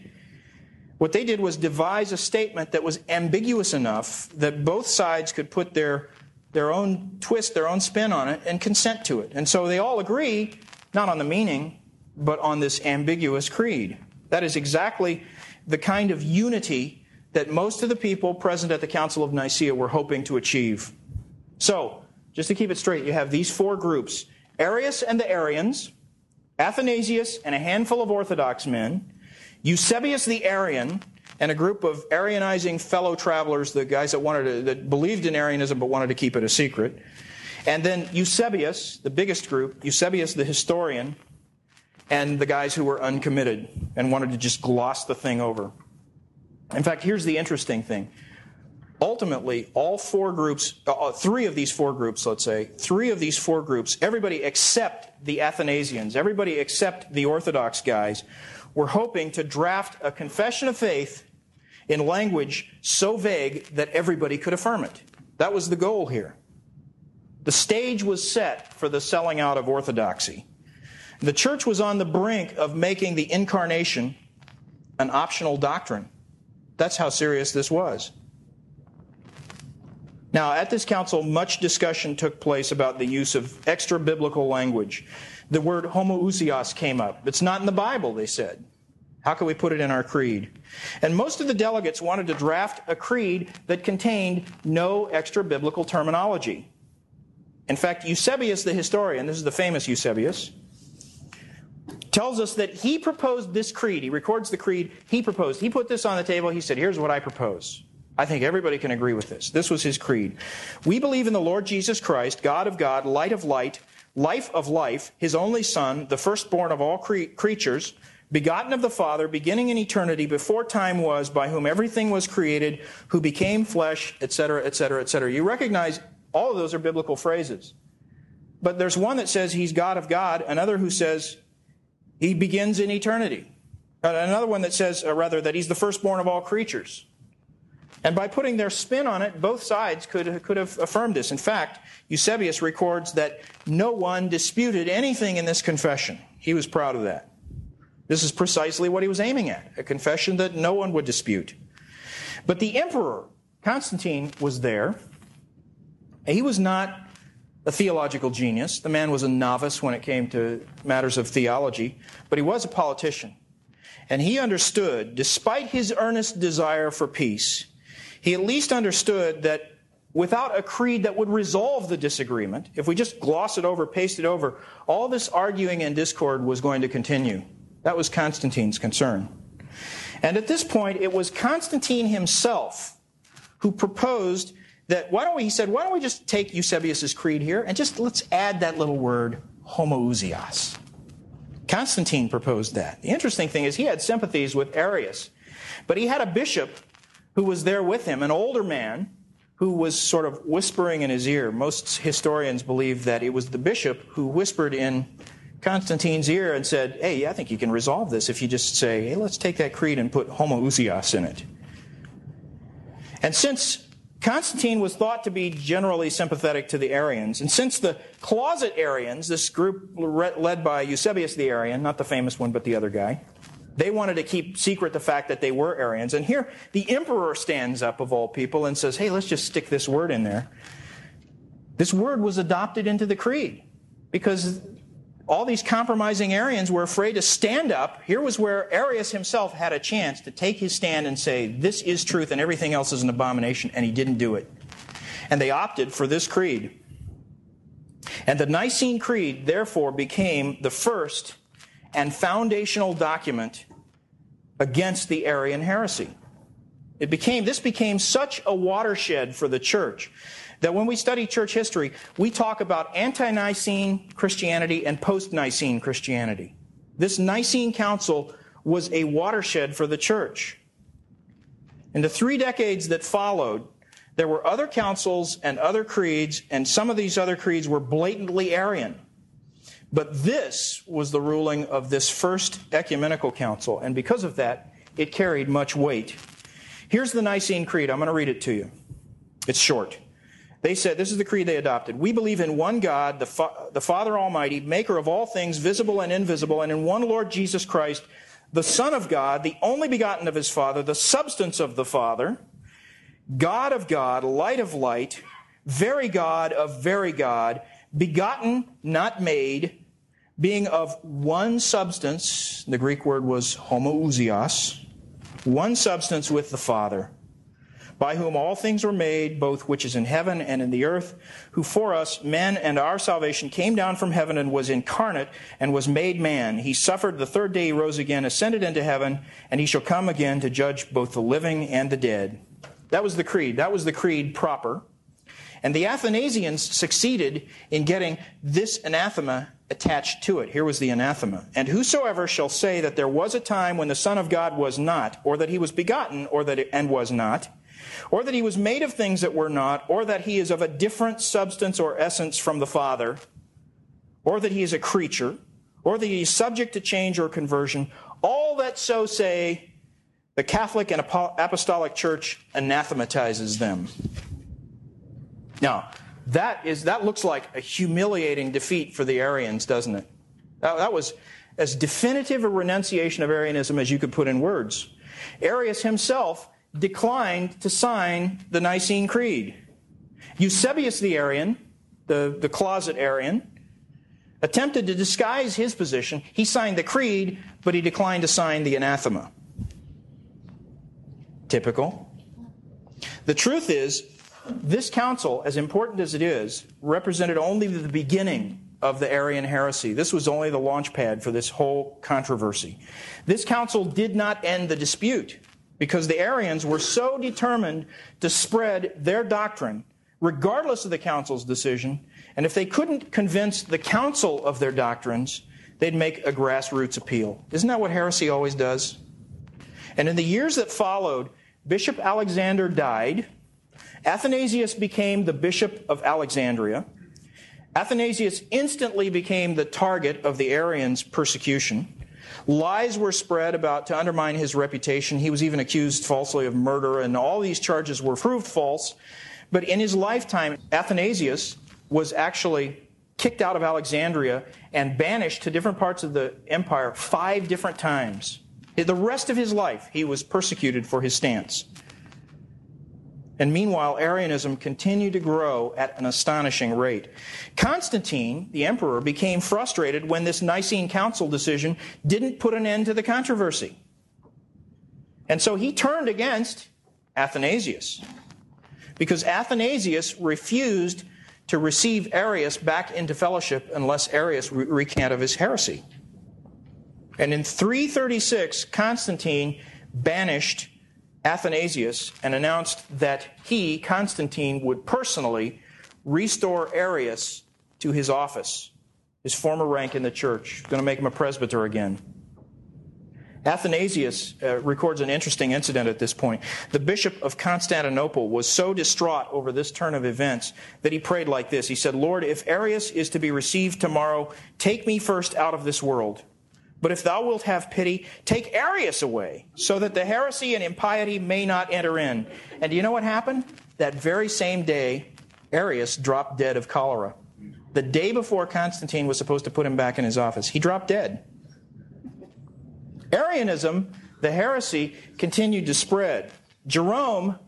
What they did was devise a statement that was ambiguous enough that both sides could put their, their own twist, their own spin on it, and consent to it. And so they all agree, not on the meaning, but on this ambiguous creed. That is exactly the kind of unity that most of the people present at the Council of Nicaea were hoping to achieve. So, just to keep it straight, you have these four groups Arius and the Arians, Athanasius and a handful of Orthodox men, Eusebius the Arian, and a group of Arianizing fellow travelers, the guys that wanted to, that believed in Arianism but wanted to keep it a secret. And then Eusebius, the biggest group, Eusebius the historian, and the guys who were uncommitted and wanted to just gloss the thing over. In fact, here's the interesting thing ultimately, all four groups, uh, uh, three of these four groups, let's say, three of these four groups, everybody except the Athanasians, everybody except the Orthodox guys, were hoping to draft a confession of faith in language so vague that everybody could affirm it. That was the goal here. The stage was set for the selling out of orthodoxy. The church was on the brink of making the incarnation an optional doctrine. That's how serious this was. Now, at this council, much discussion took place about the use of extra biblical language. The word homoousios came up. It's not in the Bible, they said. How can we put it in our creed? And most of the delegates wanted to draft a creed that contained no extra biblical terminology. In fact, Eusebius the historian, this is the famous Eusebius, tells us that he proposed this creed. He records the creed he proposed. He put this on the table. He said, Here's what I propose. I think everybody can agree with this. This was his creed. We believe in the Lord Jesus Christ, God of God, light of light, life of life, his only Son, the firstborn of all cre- creatures, begotten of the Father, beginning in eternity, before time was, by whom everything was created, who became flesh, etc., etc., etc. You recognize all of those are biblical phrases. but there's one that says he's God of God, another who says he begins in eternity. Uh, another one that says, uh, rather, that he's the firstborn of all creatures. And by putting their spin on it, both sides could, could have affirmed this. In fact, Eusebius records that no one disputed anything in this confession. He was proud of that. This is precisely what he was aiming at a confession that no one would dispute. But the emperor, Constantine, was there. He was not a theological genius. The man was a novice when it came to matters of theology, but he was a politician. And he understood, despite his earnest desire for peace, he at least understood that without a creed that would resolve the disagreement, if we just gloss it over, paste it over, all this arguing and discord was going to continue. That was Constantine's concern. And at this point, it was Constantine himself who proposed that why don't we, he said, why don't we just take Eusebius's creed here and just let's add that little word, homoousios. Constantine proposed that. The interesting thing is he had sympathies with Arius, but he had a bishop who was there with him, an older man who was sort of whispering in his ear. Most historians believe that it was the bishop who whispered in Constantine's ear and said, Hey, I think you can resolve this if you just say, Hey, let's take that creed and put homoousios in it. And since Constantine was thought to be generally sympathetic to the Arians. And since the closet Arians, this group led by Eusebius the Arian, not the famous one, but the other guy, they wanted to keep secret the fact that they were Arians. And here, the emperor stands up, of all people, and says, hey, let's just stick this word in there. This word was adopted into the creed because all these compromising Arians were afraid to stand up. Here was where Arius himself had a chance to take his stand and say, This is truth and everything else is an abomination, and he didn't do it. And they opted for this creed. And the Nicene Creed, therefore, became the first and foundational document against the Arian heresy. It became, this became such a watershed for the church that when we study church history, we talk about ante Nicene Christianity and post Nicene Christianity. This Nicene Council was a watershed for the church. In the three decades that followed, there were other councils and other creeds, and some of these other creeds were blatantly Arian. But this was the ruling of this first ecumenical council, and because of that, it carried much weight. Here's the Nicene Creed. I'm going to read it to you. It's short. They said, this is the creed they adopted. We believe in one God, the, Fa- the Father Almighty, maker of all things visible and invisible, and in one Lord Jesus Christ, the Son of God, the only begotten of his Father, the substance of the Father, God of God, light of light, very God of very God, begotten, not made, being of one substance. The Greek word was homoousios, one substance with the Father by whom all things were made, both which is in heaven and in the earth, who for us, men and our salvation, came down from heaven and was incarnate and was made man. He suffered the third day, he rose again, ascended into heaven, and he shall come again to judge both the living and the dead. That was the creed. That was the creed proper. And the Athanasians succeeded in getting this anathema attached to it. Here was the anathema. And whosoever shall say that there was a time when the Son of God was not, or that he was begotten, or that it, and was not, or that he was made of things that were not, or that he is of a different substance or essence from the Father, or that he is a creature, or that he is subject to change or conversion, all that so say, the Catholic and Apostolic Church anathematizes them. Now, that, is, that looks like a humiliating defeat for the Arians, doesn't it? That, that was as definitive a renunciation of Arianism as you could put in words. Arius himself declined to sign the Nicene Creed. Eusebius the Arian, the, the closet Arian, attempted to disguise his position. He signed the creed, but he declined to sign the anathema. Typical. The truth is, this council, as important as it is, represented only the beginning of the Arian heresy. This was only the launch pad for this whole controversy. This council did not end the dispute because the Arians were so determined to spread their doctrine, regardless of the council's decision. And if they couldn't convince the council of their doctrines, they'd make a grassroots appeal. Isn't that what heresy always does? And in the years that followed, Bishop Alexander died. Athanasius became the Bishop of Alexandria. Athanasius instantly became the target of the Arians' persecution. Lies were spread about to undermine his reputation. He was even accused falsely of murder, and all these charges were proved false. But in his lifetime, Athanasius was actually kicked out of Alexandria and banished to different parts of the empire five different times. The rest of his life, he was persecuted for his stance. And meanwhile, Arianism continued to grow at an astonishing rate. Constantine, the emperor, became frustrated when this Nicene Council decision didn't put an end to the controversy. And so he turned against Athanasius because Athanasius refused to receive Arius back into fellowship unless Arius re- of his heresy. And in 336, Constantine banished Athanasius and announced that he, Constantine, would personally restore Arius to his office, his former rank in the church, going to make him a presbyter again. Athanasius uh, records an interesting incident at this point. The bishop of Constantinople was so distraught over this turn of events that he prayed like this. He said, Lord, if Arius is to be received tomorrow, take me first out of this world. But if thou wilt have pity, take Arius away, so that the heresy and impiety may not enter in. And do you know what happened? That very same day, Arius dropped dead of cholera. The day before Constantine was supposed to put him back in his office, he dropped dead. Arianism, the heresy, continued to spread. Jerome,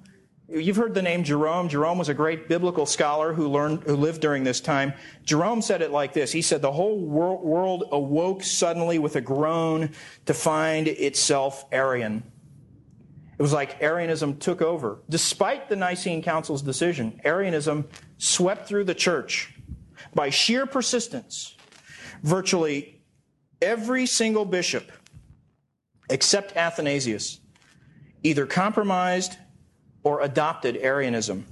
you've heard the name Jerome. Jerome was a great biblical scholar who learned, who lived during this time. Jerome said it like this. He said, the whole world awoke suddenly with a groan to find itself Arian. It was like Arianism took over. Despite the Nicene Council's decision, Arianism swept through the church by sheer persistence. Virtually every single bishop except Athanasius, either compromised or adopted Arianism.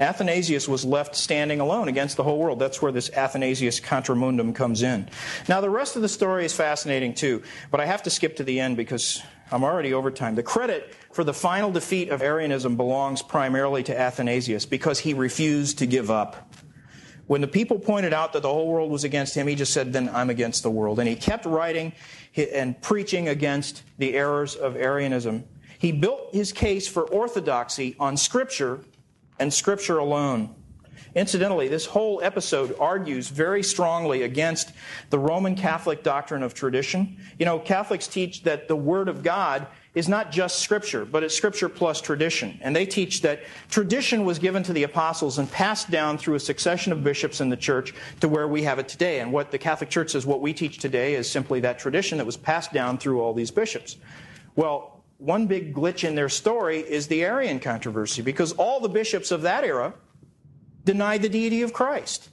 Athanasius was left standing alone against the whole world. That's where this Athanasius contra mundum comes in. Now, the rest of the story is fascinating too, but I have to skip to the end because I'm already over time. The credit for the final defeat of Arianism belongs primarily to Athanasius because he refused to give up. When the people pointed out that the whole world was against him, he just said, Then I'm against the world. And he kept writing and preaching against the errors of Arianism. He built his case for orthodoxy on Scripture and Scripture alone. Incidentally, this whole episode argues very strongly against the Roman Catholic doctrine of tradition. You know, Catholics teach that the Word of God is not just Scripture, but it's Scripture plus tradition. And they teach that tradition was given to the apostles and passed down through a succession of bishops in the church to where we have it today. And what the Catholic Church says, what we teach today is simply that tradition that was passed down through all these bishops. Well, one big glitch in their story is the Arian controversy, because all the bishops of that era denied the deity of Christ.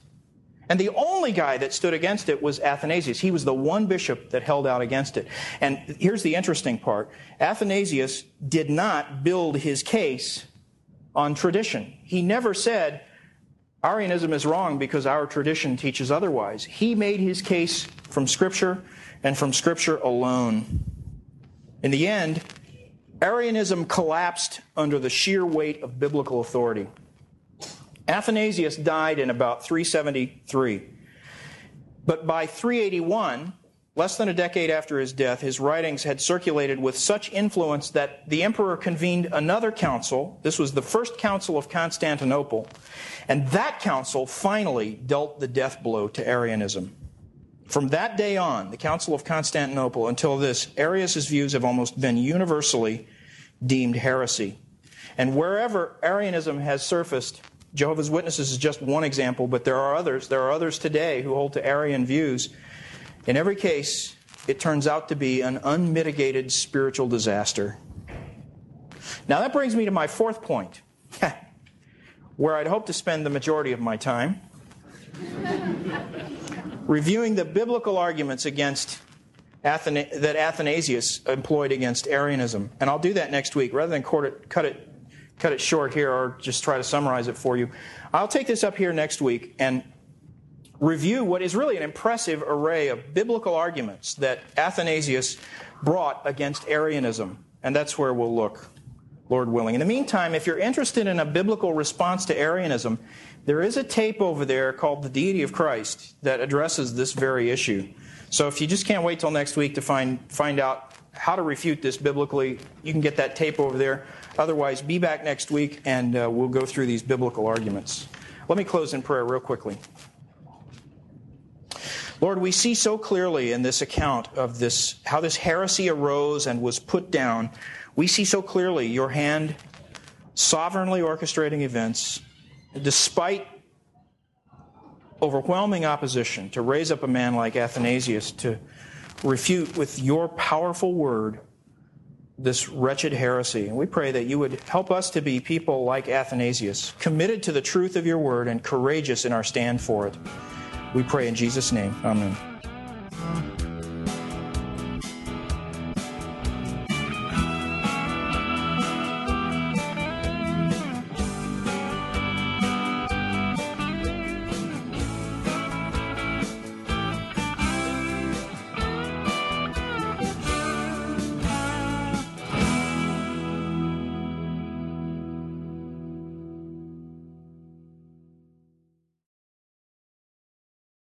And the only guy that stood against it was Athanasius. He was the one bishop that held out against it. And here's the interesting part Athanasius did not build his case on tradition. He never said, Arianism is wrong because our tradition teaches otherwise. He made his case from Scripture and from Scripture alone. In the end, Arianism collapsed under the sheer weight of biblical authority. Athanasius died in about 373. But by 381, less than a decade after his death, his writings had circulated with such influence that the emperor convened another council. This was the first council of Constantinople. And that council finally dealt the death blow to Arianism. From that day on, the Council of Constantinople until this, Arius's views have almost been universally deemed heresy. And wherever Arianism has surfaced, Jehovah's Witnesses is just one example, but there are others. There are others today who hold to Arian views. In every case, it turns out to be an unmitigated spiritual disaster. Now, that brings me to my fourth point, [laughs] where I'd hope to spend the majority of my time reviewing the biblical arguments against Athena- that Athanasius employed against Arianism. And I'll do that next week rather than cut it cut it short here or just try to summarize it for you. I'll take this up here next week and review what is really an impressive array of biblical arguments that Athanasius brought against Arianism. And that's where we'll look. Lord willing. In the meantime, if you're interested in a biblical response to Arianism, there is a tape over there called The Deity of Christ that addresses this very issue. So if you just can't wait till next week to find, find out how to refute this biblically, you can get that tape over there. Otherwise, be back next week and uh, we'll go through these biblical arguments. Let me close in prayer real quickly. Lord, we see so clearly in this account of this how this heresy arose and was put down. We see so clearly your hand sovereignly orchestrating events despite overwhelming opposition, to raise up a man like Athanasius to refute with your powerful word this wretched heresy. And we pray that you would help us to be people like Athanasius, committed to the truth of your word and courageous in our stand for it. We pray in Jesus' name. Amen.